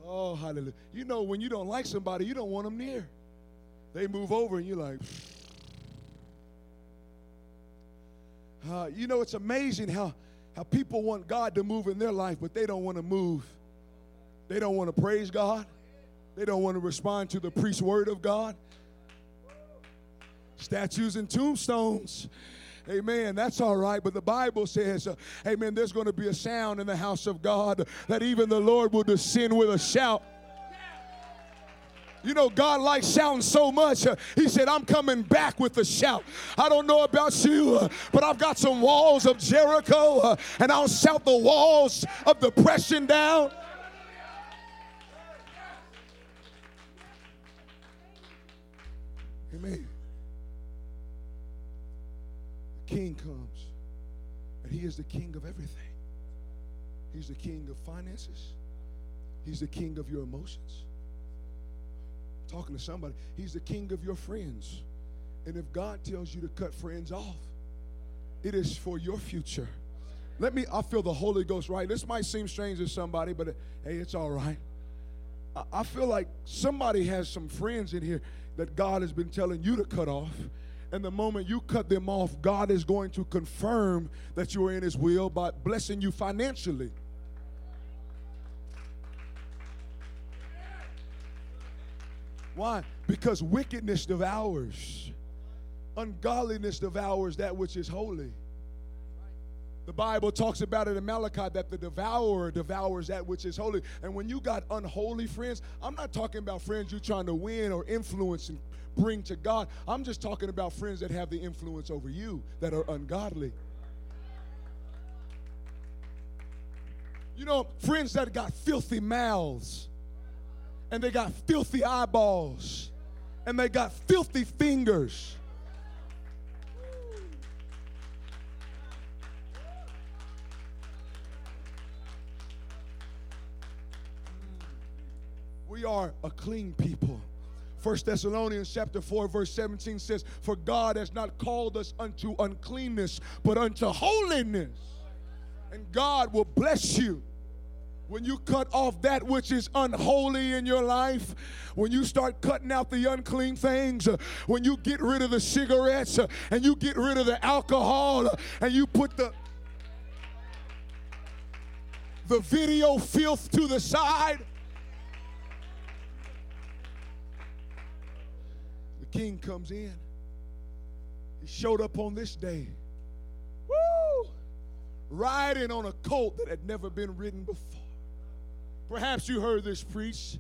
Oh, hallelujah. You know, when you don't like somebody, you don't want them near. They move over and you're like, <sighs> uh, you know, it's amazing how, how people want God to move in their life, but they don't want to move. They don't want to praise God. They don't want to respond to the priest's word of God. Statues and tombstones. Amen. That's all right. But the Bible says, uh, Amen, there's going to be a sound in the house of God that even the Lord will descend with a shout. You know, God likes shouting so much. Uh, he said, I'm coming back with a shout. I don't know about you, uh, but I've got some walls of Jericho, uh, and I'll shout the walls of depression down. Amen. The king comes, and he is the king of everything. He's the king of finances, he's the king of your emotions. I'm talking to somebody, he's the king of your friends. And if God tells you to cut friends off, it is for your future. Let me, I feel the Holy Ghost right. This might seem strange to somebody, but hey, it's all right. I feel like somebody has some friends in here that God has been telling you to cut off. And the moment you cut them off, God is going to confirm that you are in His will by blessing you financially. Why? Because wickedness devours, ungodliness devours that which is holy. The Bible talks about it in Malachi that the devourer devours that which is holy. And when you got unholy friends, I'm not talking about friends you're trying to win or influence and bring to God. I'm just talking about friends that have the influence over you that are ungodly. You know, friends that got filthy mouths and they got filthy eyeballs and they got filthy fingers we are a clean people. First Thessalonians chapter 4 verse 17 says, "For God has not called us unto uncleanness, but unto holiness." And God will bless you when you cut off that which is unholy in your life, when you start cutting out the unclean things, when you get rid of the cigarettes and you get rid of the alcohol and you put the the video filth to the side king comes in. He showed up on this day. Woo! Riding on a colt that had never been ridden before. Perhaps you heard this preached,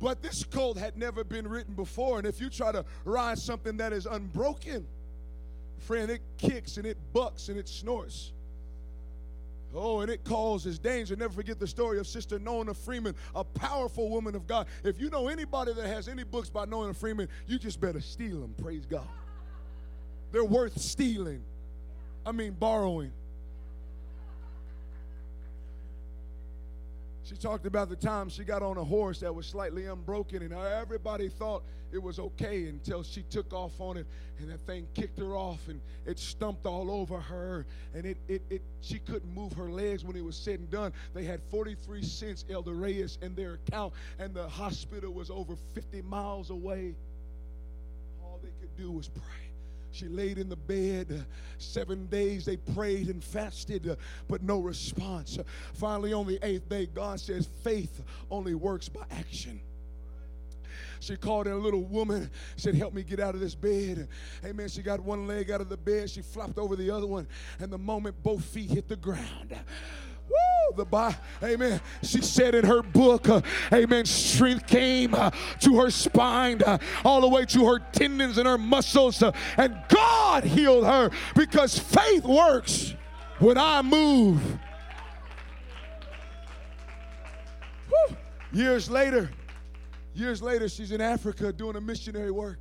but this colt had never been ridden before. And if you try to ride something that is unbroken, friend, it kicks and it bucks and it snorts. Oh, and it causes danger. Never forget the story of Sister Nona Freeman, a powerful woman of God. If you know anybody that has any books by Nona Freeman, you just better steal them. Praise God. They're worth stealing. I mean, borrowing. She talked about the time she got on a horse that was slightly unbroken, and everybody thought it was okay until she took off on it, and that thing kicked her off, and it stumped all over her, and it, it, it she couldn't move her legs when it was said and done. They had 43 cents Elder Reyes in their account, and the hospital was over 50 miles away. All they could do was pray. She laid in the bed. Seven days they prayed and fasted, but no response. Finally, on the eighth day, God says faith only works by action. She called in a little woman, said, Help me get out of this bed. Amen. She got one leg out of the bed, she flopped over the other one, and the moment both feet hit the ground, Woo, the Bible, amen. She said in her book, uh, amen, strength came uh, to her spine, uh, all the way to her tendons and her muscles, uh, and God healed her because faith works when I move. Woo. Years later, years later, she's in Africa doing a missionary work.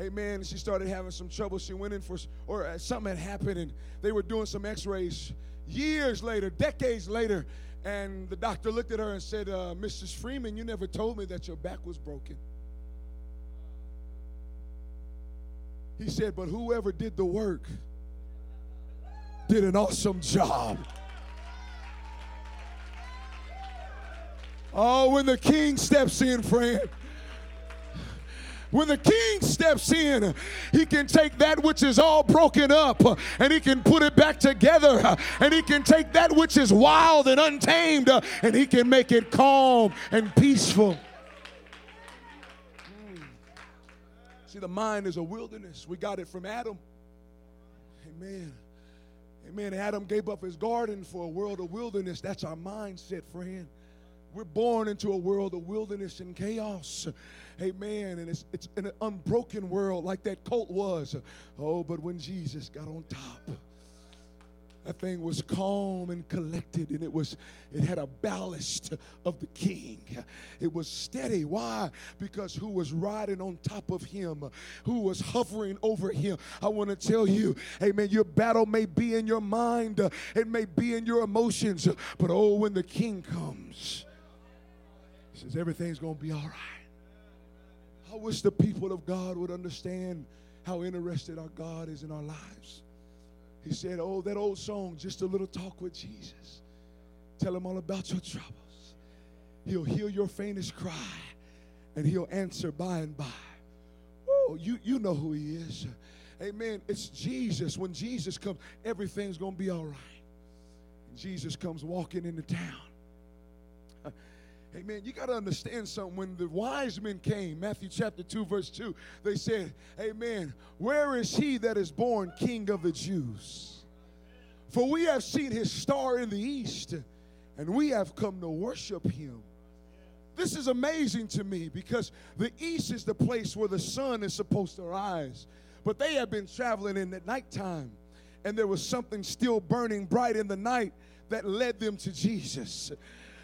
Amen. She started having some trouble. She went in for, or uh, something had happened, and they were doing some x-rays years later, decades later, and the doctor looked at her and said, uh, Mrs. Freeman, you never told me that your back was broken. He said, But whoever did the work did an awesome job. Oh, when the king steps in, friend. When the king steps in, he can take that which is all broken up and he can put it back together. And he can take that which is wild and untamed and he can make it calm and peaceful. See, the mind is a wilderness. We got it from Adam. Amen. Amen. Adam gave up his garden for a world of wilderness. That's our mindset, friend. We're born into a world of wilderness and chaos. Amen. And it's, it's an unbroken world like that colt was. Oh, but when Jesus got on top, that thing was calm and collected and it was it had a ballast of the king. It was steady. Why? Because who was riding on top of him who was hovering over him. I want to tell you amen your battle may be in your mind it may be in your emotions but oh when the king comes he says everything's going to be all right I wish the people of God would understand how interested our God is in our lives. He said, Oh, that old song, just a little talk with Jesus. Tell him all about your troubles. He'll hear your faintest cry and he'll answer by and by. Oh, you, you know who he is. Amen. It's Jesus. When Jesus comes, everything's going to be all right. Jesus comes walking into town. Amen. You got to understand something. When the wise men came, Matthew chapter 2, verse 2, they said, Amen. Where is he that is born king of the Jews? For we have seen his star in the east, and we have come to worship him. This is amazing to me because the east is the place where the sun is supposed to rise. But they have been traveling in the nighttime, and there was something still burning bright in the night that led them to Jesus.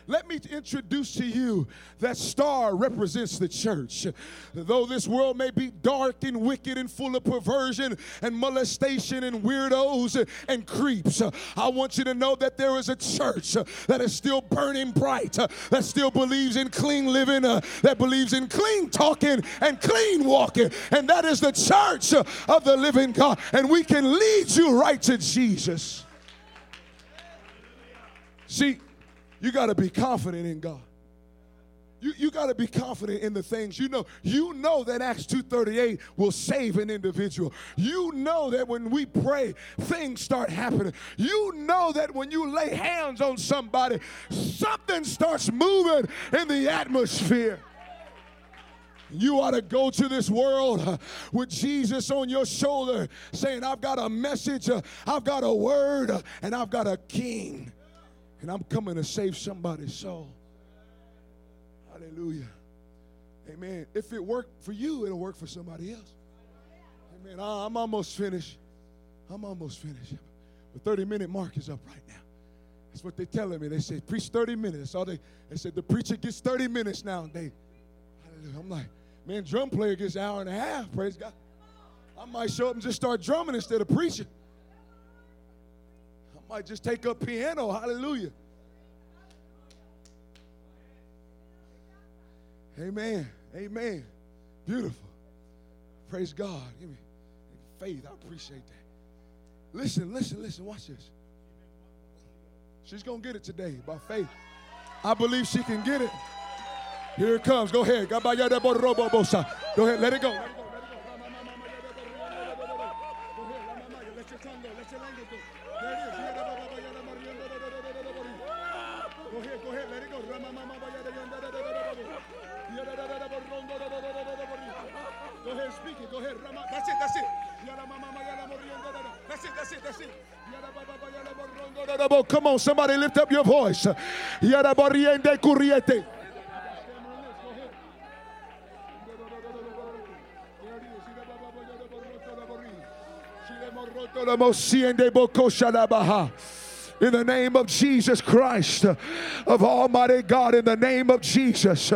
Let me introduce to you that star represents the church. Though this world may be dark and wicked and full of perversion and molestation and weirdos and creeps, I want you to know that there is a church that is still burning bright, that still believes in clean living, that believes in clean talking and clean walking. And that is the church of the living God. And we can lead you right to Jesus. See, you got to be confident in God. You, you got to be confident in the things you know. You know that Acts 2.38 will save an individual. You know that when we pray, things start happening. You know that when you lay hands on somebody, something starts moving in the atmosphere. You ought to go to this world uh, with Jesus on your shoulder saying, I've got a message, uh, I've got a word, uh, and I've got a king and I'm coming to save somebody's soul. Hallelujah. Amen. If it worked for you, it'll work for somebody else. Amen. I'm almost finished. I'm almost finished. The 30 minute mark is up right now. That's what they're telling me. They say, preach 30 minutes. All they, they said, the preacher gets 30 minutes now. They, hallelujah. I'm like, man, drum player gets an hour and a half. Praise God. I might show up and just start drumming instead of preaching might just take up piano. Hallelujah. Amen. Amen. Beautiful. Praise God. Give me faith. I appreciate that. Listen, listen, listen. Watch this. She's going to get it today by faith. I believe she can get it. Here it comes. Go ahead. Go ahead. Let it go. Let it go. Go ahead, go ahead, let it go. it. Go ahead. Rama. That's it. That's it. Yada mama ma yada moriendo da da. That's it. That's it. Come on, somebody lift up your voice. In the name of Jesus Christ, of Almighty God, in the name of Jesus.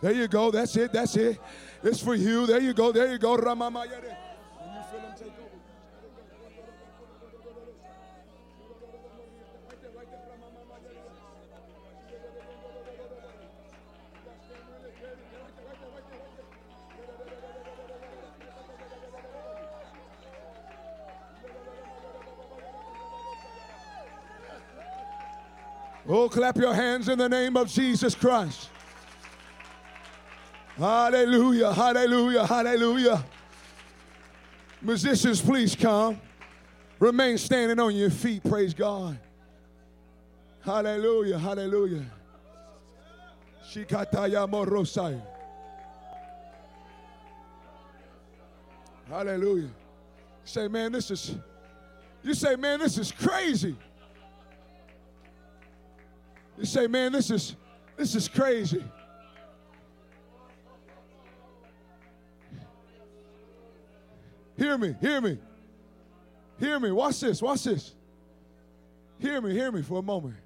There you go. That's it. That's it. It's for you. There you go. There you go. Ramama you feel him take over. Oh, clap your hands in the name of Jesus Christ. Hallelujah, hallelujah, hallelujah. Musicians, please come. Remain standing on your feet. Praise God. Hallelujah, hallelujah. Shikataya morosai. Hallelujah. Say, man, this is, you say, man, this is crazy. You say, man, this is, this is crazy. Hear me, hear me. Hear me. Watch this, watch this. Hear me, hear me for a moment.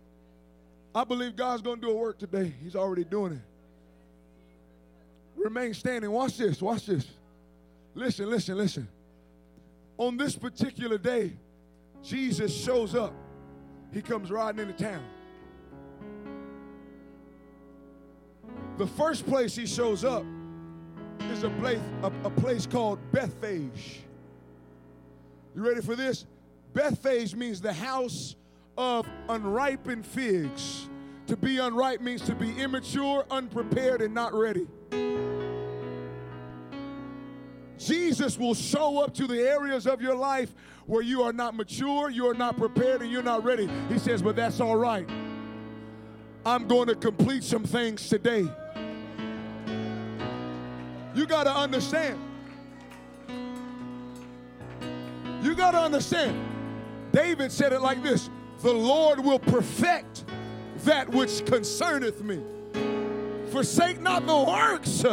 I believe God's going to do a work today. He's already doing it. Remain standing. Watch this, watch this. Listen, listen, listen. On this particular day, Jesus shows up. He comes riding into town. The first place he shows up is a place, a, a place called Bethphage. You ready for this? Bethphage means the house of unripened figs. To be unripe means to be immature, unprepared, and not ready. Jesus will show up to the areas of your life where you are not mature, you are not prepared, and you're not ready. He says, But that's all right. I'm going to complete some things today. You got to understand. You got to understand. David said it like this The Lord will perfect that which concerneth me. Forsake not the works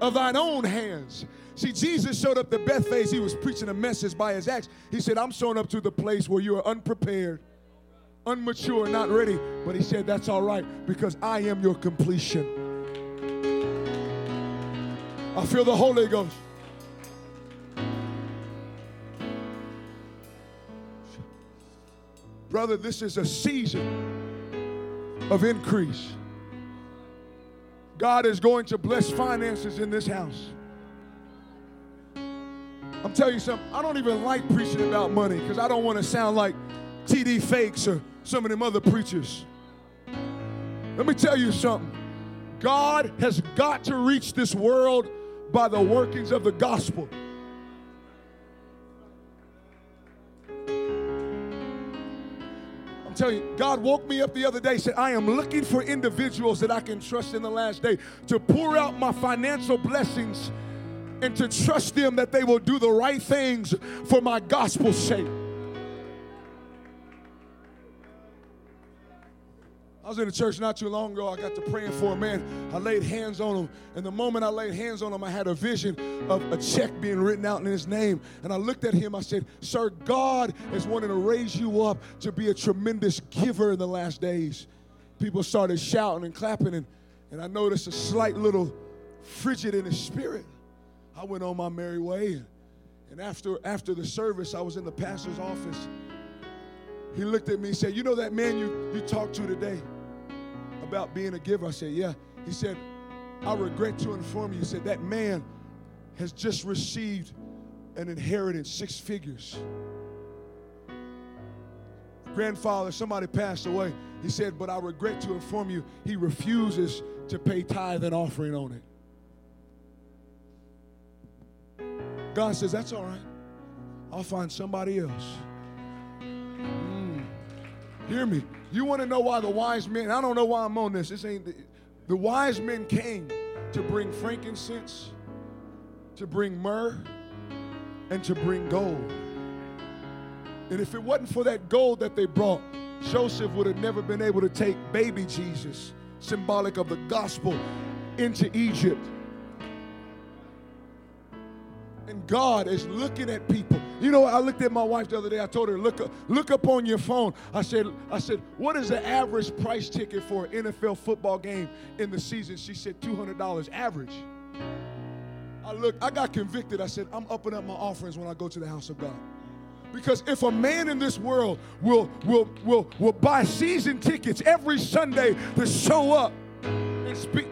of thine own hands. See, Jesus showed up to Bethphage. He was preaching a message by his acts. He said, I'm showing up to the place where you are unprepared, unmature, not ready. But he said, That's all right because I am your completion. I feel the Holy Ghost. Brother, this is a season of increase. God is going to bless finances in this house. I'm telling you something, I don't even like preaching about money because I don't want to sound like TD Fakes or some of them other preachers. Let me tell you something. God has got to reach this world by the workings of the gospel. I'm telling you, God woke me up the other day, said, I am looking for individuals that I can trust in the last day to pour out my financial blessings and to trust them that they will do the right things for my gospel's sake. I was in the church not too long ago. I got to praying for a man. I laid hands on him. And the moment I laid hands on him, I had a vision of a check being written out in his name. And I looked at him. I said, Sir, God is wanting to raise you up to be a tremendous giver in the last days. People started shouting and clapping. And, and I noticed a slight little frigid in his spirit. I went on my merry way. And after, after the service, I was in the pastor's office. He looked at me and said, You know that man you, you talked to today? About being a giver? I said, Yeah. He said, I regret to inform you. He said, That man has just received an inheritance, six figures. Grandfather, somebody passed away. He said, But I regret to inform you, he refuses to pay tithe and offering on it. God says, That's all right. I'll find somebody else. Hear me. You want to know why the wise men, I don't know why I'm on this. This ain't the, the wise men came to bring frankincense, to bring myrrh, and to bring gold. And if it wasn't for that gold that they brought, Joseph would have never been able to take baby Jesus, symbolic of the gospel, into Egypt. And God is looking at people. You know, I looked at my wife the other day. I told her, look up, look up on your phone. I said, I said, what is the average price ticket for an NFL football game in the season? She said, $200 average. I look, I got convicted. I said, I'm upping up my offerings when I go to the house of God. Because if a man in this world will, will, will, will buy season tickets every Sunday to show up and speak.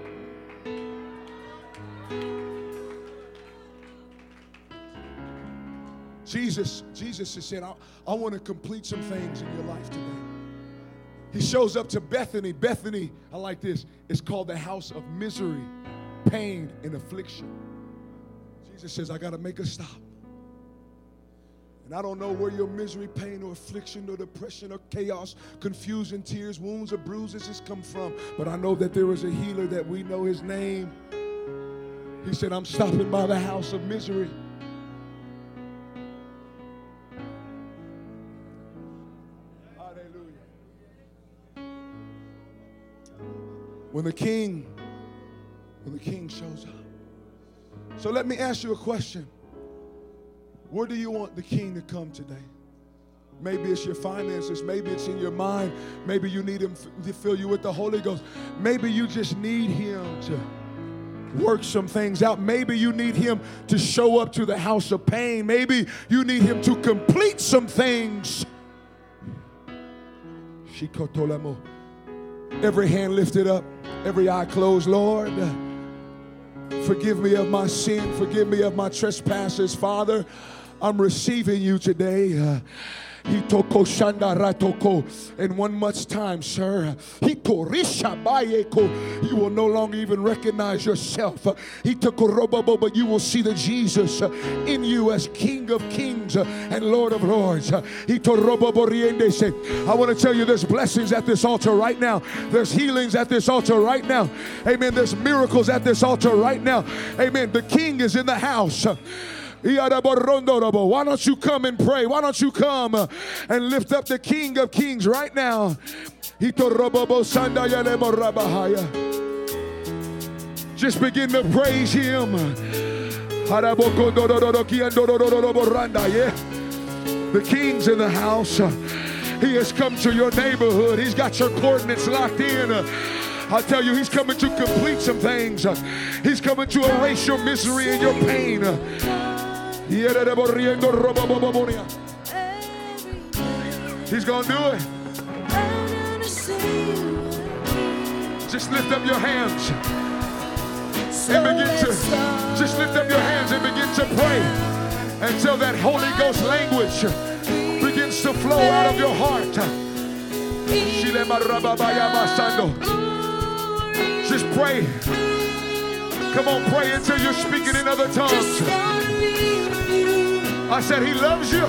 Jesus, Jesus has said, I, I want to complete some things in your life today. He shows up to Bethany. Bethany, I like this, it's called the house of misery, pain, and affliction. Jesus says, I got to make a stop. And I don't know where your misery, pain, or affliction, or depression, or chaos, confusion, tears, wounds, or bruises has come from. But I know that there is a healer that we know his name. He said, I'm stopping by the house of misery. When the king, when the king shows up. So let me ask you a question. Where do you want the king to come today? Maybe it's your finances. Maybe it's in your mind. Maybe you need him to fill you with the Holy Ghost. Maybe you just need him to work some things out. Maybe you need him to show up to the house of pain. Maybe you need him to complete some things. Every hand lifted up, every eye closed, Lord. Forgive me of my sin. Forgive me of my trespasses, Father. I'm receiving you today. Uh, in one much time, sir, you will no longer even recognize yourself. But you will see the Jesus in you as King of Kings and Lord of Lords. I want to tell you there's blessings at this altar right now. There's healings at this altar right now. Amen. There's miracles at this altar right now. Amen. The King is in the house. Why don't you come and pray? Why don't you come and lift up the King of Kings right now? Just begin to praise Him. The King's in the house. He has come to your neighborhood. He's got your coordinates locked in. I tell you, He's coming to complete some things. He's coming to erase your misery and your pain. He's gonna do it. Just lift up your hands and begin to just lift up your hands and begin to pray until that Holy Ghost language begins to flow out of your heart. Just pray. Come on, pray until you're speaking in other tongues. I said, He loves you.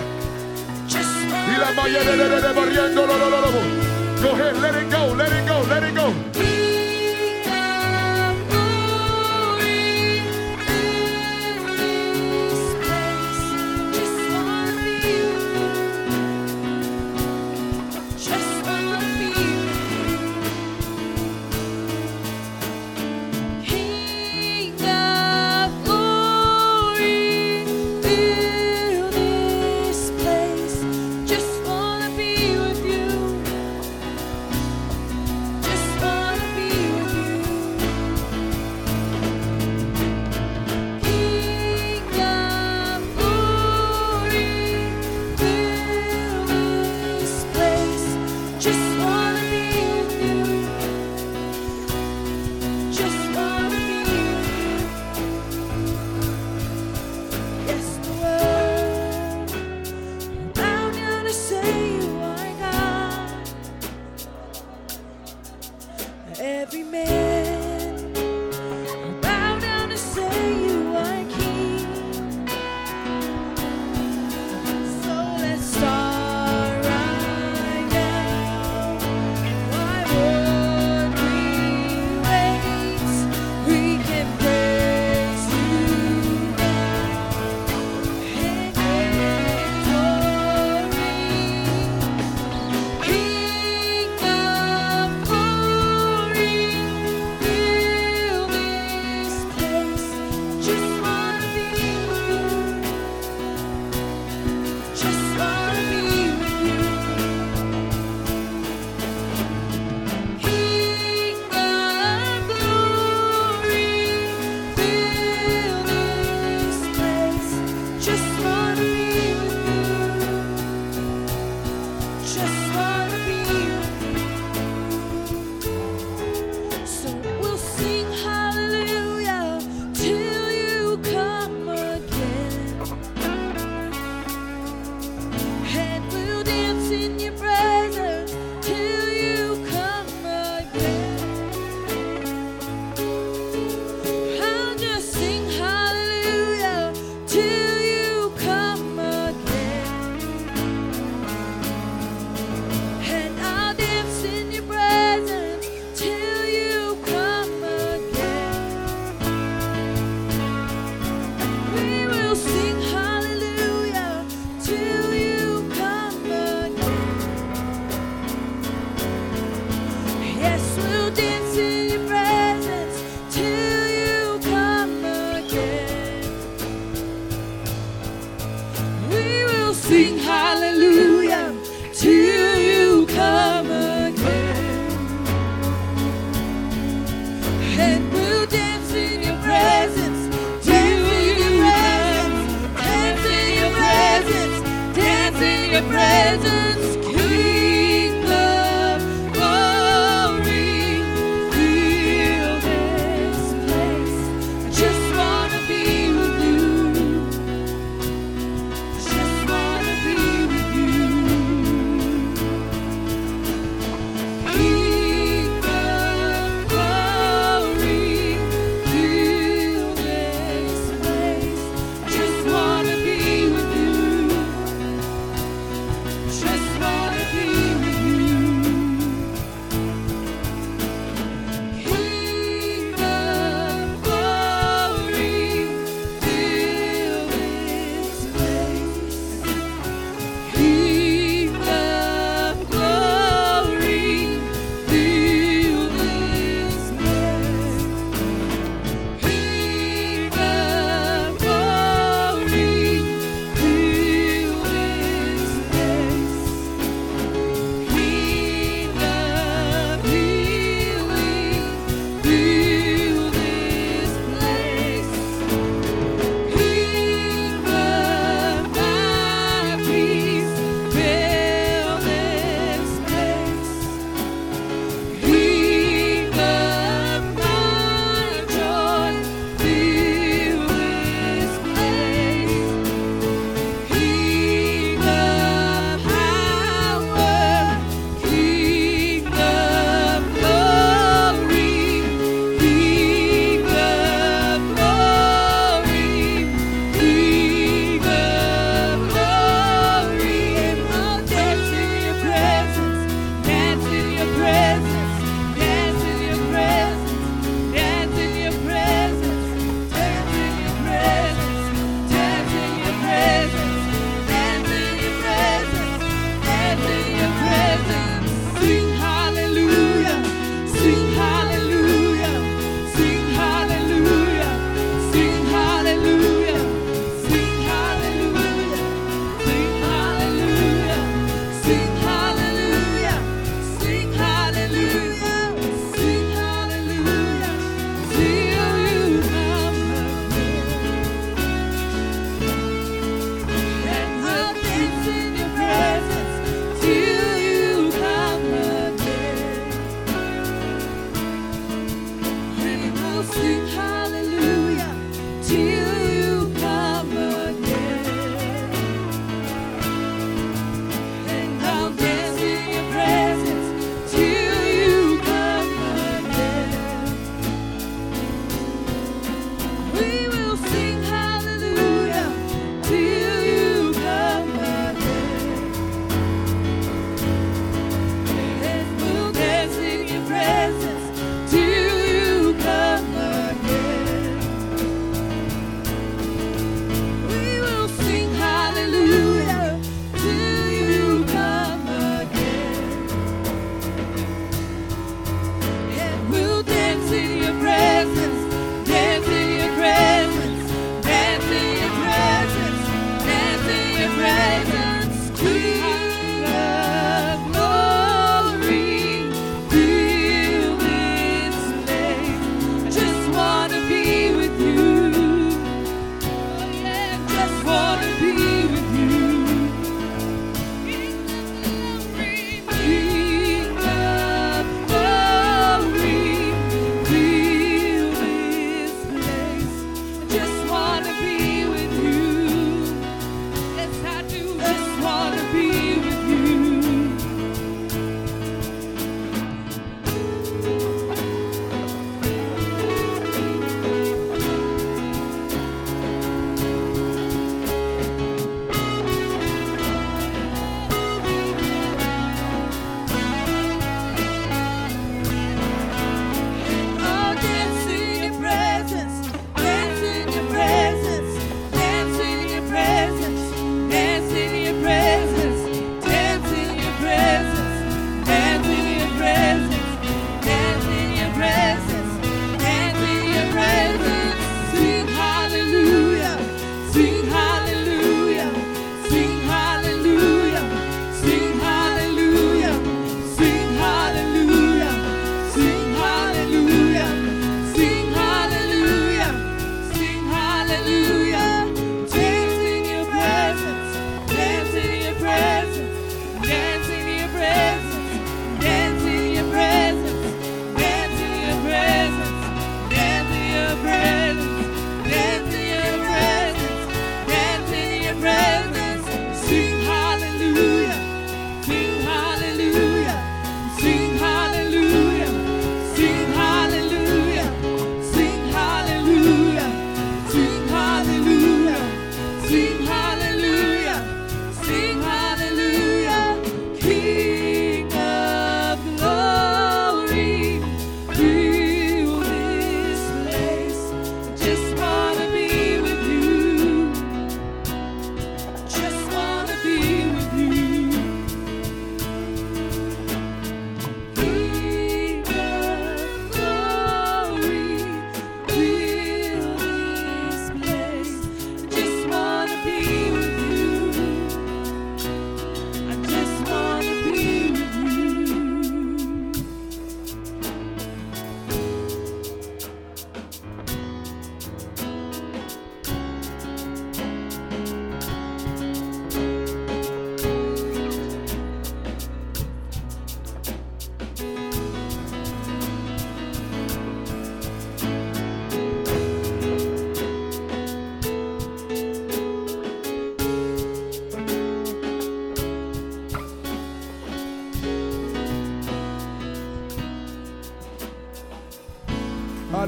Go ahead, let it go, let it go, let it go. just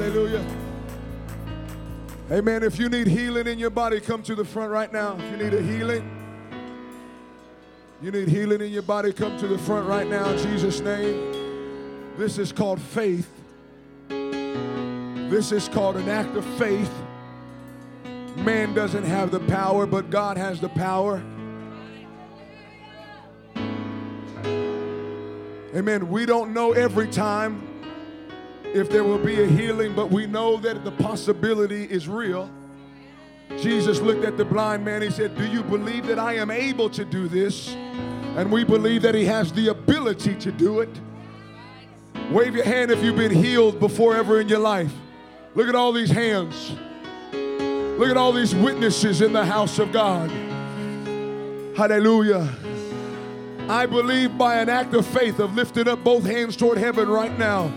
Hallelujah. Amen. If you need healing in your body, come to the front right now. If you need a healing, you need healing in your body, come to the front right now in Jesus' name. This is called faith. This is called an act of faith. Man doesn't have the power, but God has the power. Amen. We don't know every time if there will be a healing, but we know that the possibility is real. Jesus looked at the blind man. He said, Do you believe that I am able to do this? And we believe that he has the ability to do it. Wave your hand if you've been healed before ever in your life. Look at all these hands. Look at all these witnesses in the house of God. Hallelujah. I believe by an act of faith of lifting up both hands toward heaven right now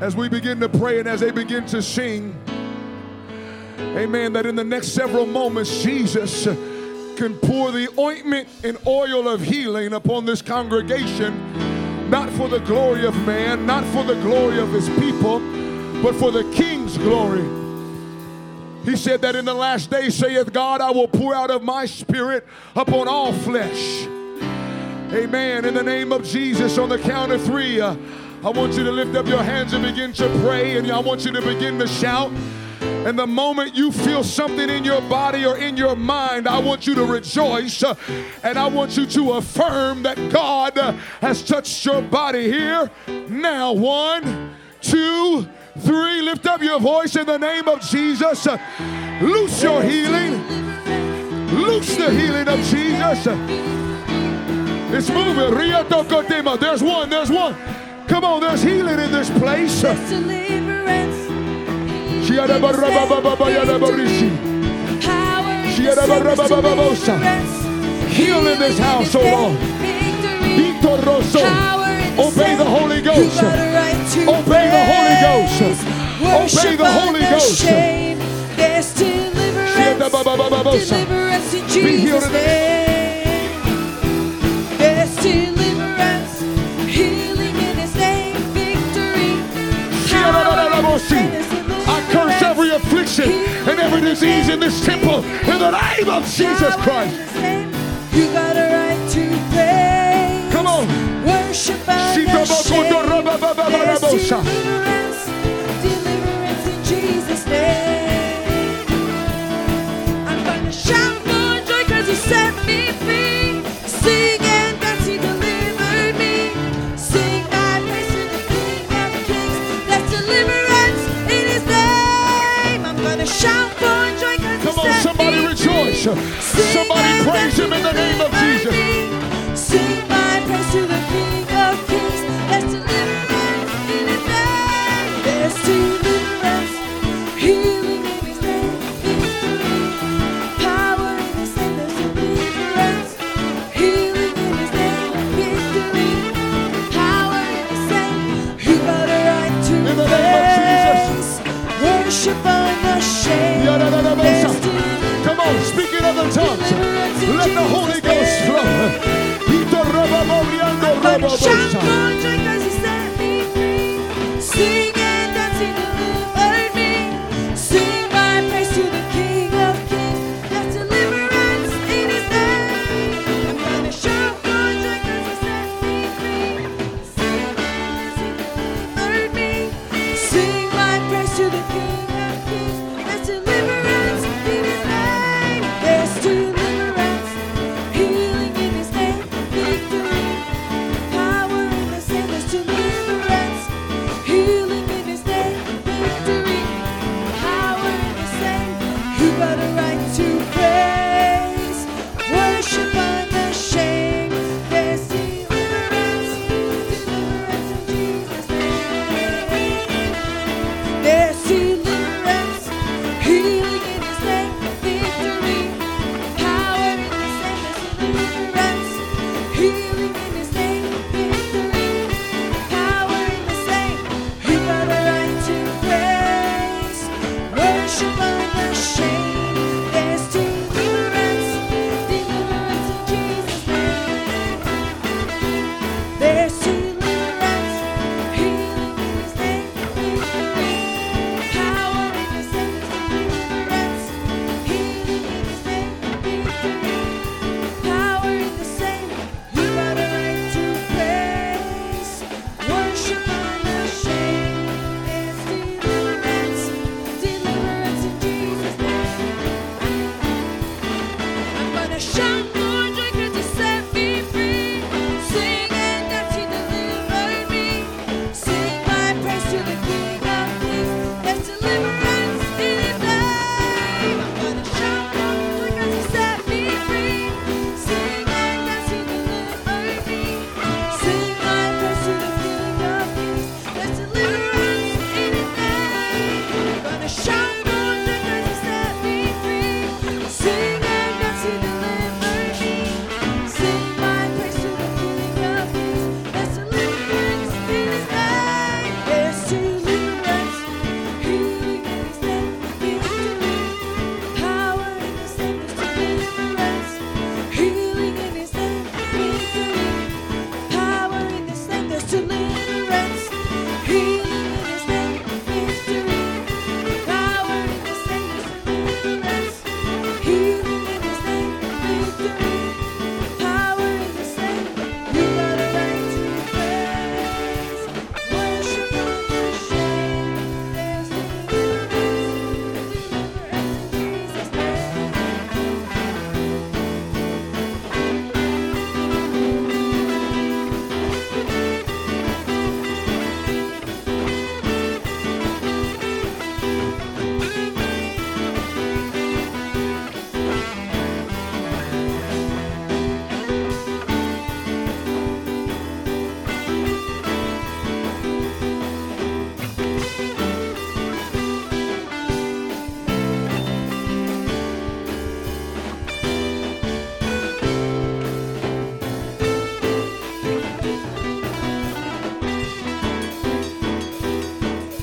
as we begin to pray and as they begin to sing. Amen. That in the next several moments, Jesus can pour the ointment and oil of healing upon this congregation, not for the glory of man, not for the glory of his people, but for the King's glory. He said that in the last day, saith God, I will pour out of my spirit upon all flesh. Amen. In the name of Jesus, on the count of three, uh, I want you to lift up your hands and begin to pray, and I want you to begin to shout. And the moment you feel something in your body or in your mind, I want you to rejoice and I want you to affirm that God has touched your body here. Now, one, two, three. Lift up your voice in the name of Jesus. Loose your healing. Loose the healing of Jesus. It's moving. There's one. There's one. Come on, there's healing in this place. Heal in this house, oh Lord. Victory. Victor Rosso. Power in the Obey the. Holy Ghost. You got a right to Obey the Holy Ghost. Obey the Holy Ghost. There's deliverance. Deliverance in Be healed Jesus' name. There's deliverance. Shiadadadadabosi. I curse every affliction and every disease in this temple in the name of Jesus Christ. You got a right to praise. Come on. Worship 我想抱你。